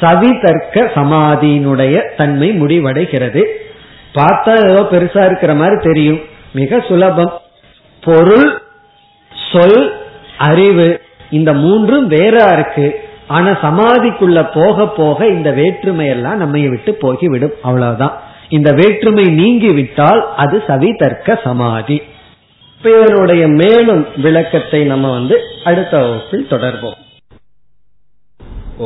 சவிதர்க்க சமாதியினுடைய தன்மை முடிவடைகிறது. பார்த்தா ஏதோ பெருசா இருக்கிற மாதிரி தெரியும். மிக சுலபம். பொருள் சொல் அறிவு இந்த மூன்றும் வேறா இருக்கு. ஆனா சமாதிக்குள்ள போக போக இந்த வேற்றுமை எல்லாம் நம்ம விட்டு போகிவிடும். அவ்வளவுதான். இந்த வேற்றுமை நீங்கி விட்டால் அது சவிதர்க்க சமாதி. இதனுடைய மேலும் விளக்கத்தை நம்ம வந்து அடுத்த வகுப்பில் தொடர்போம்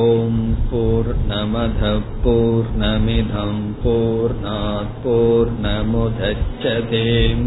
ஓம் போர் நமத போர் நமிதம் போர் நமுதச்சதேம்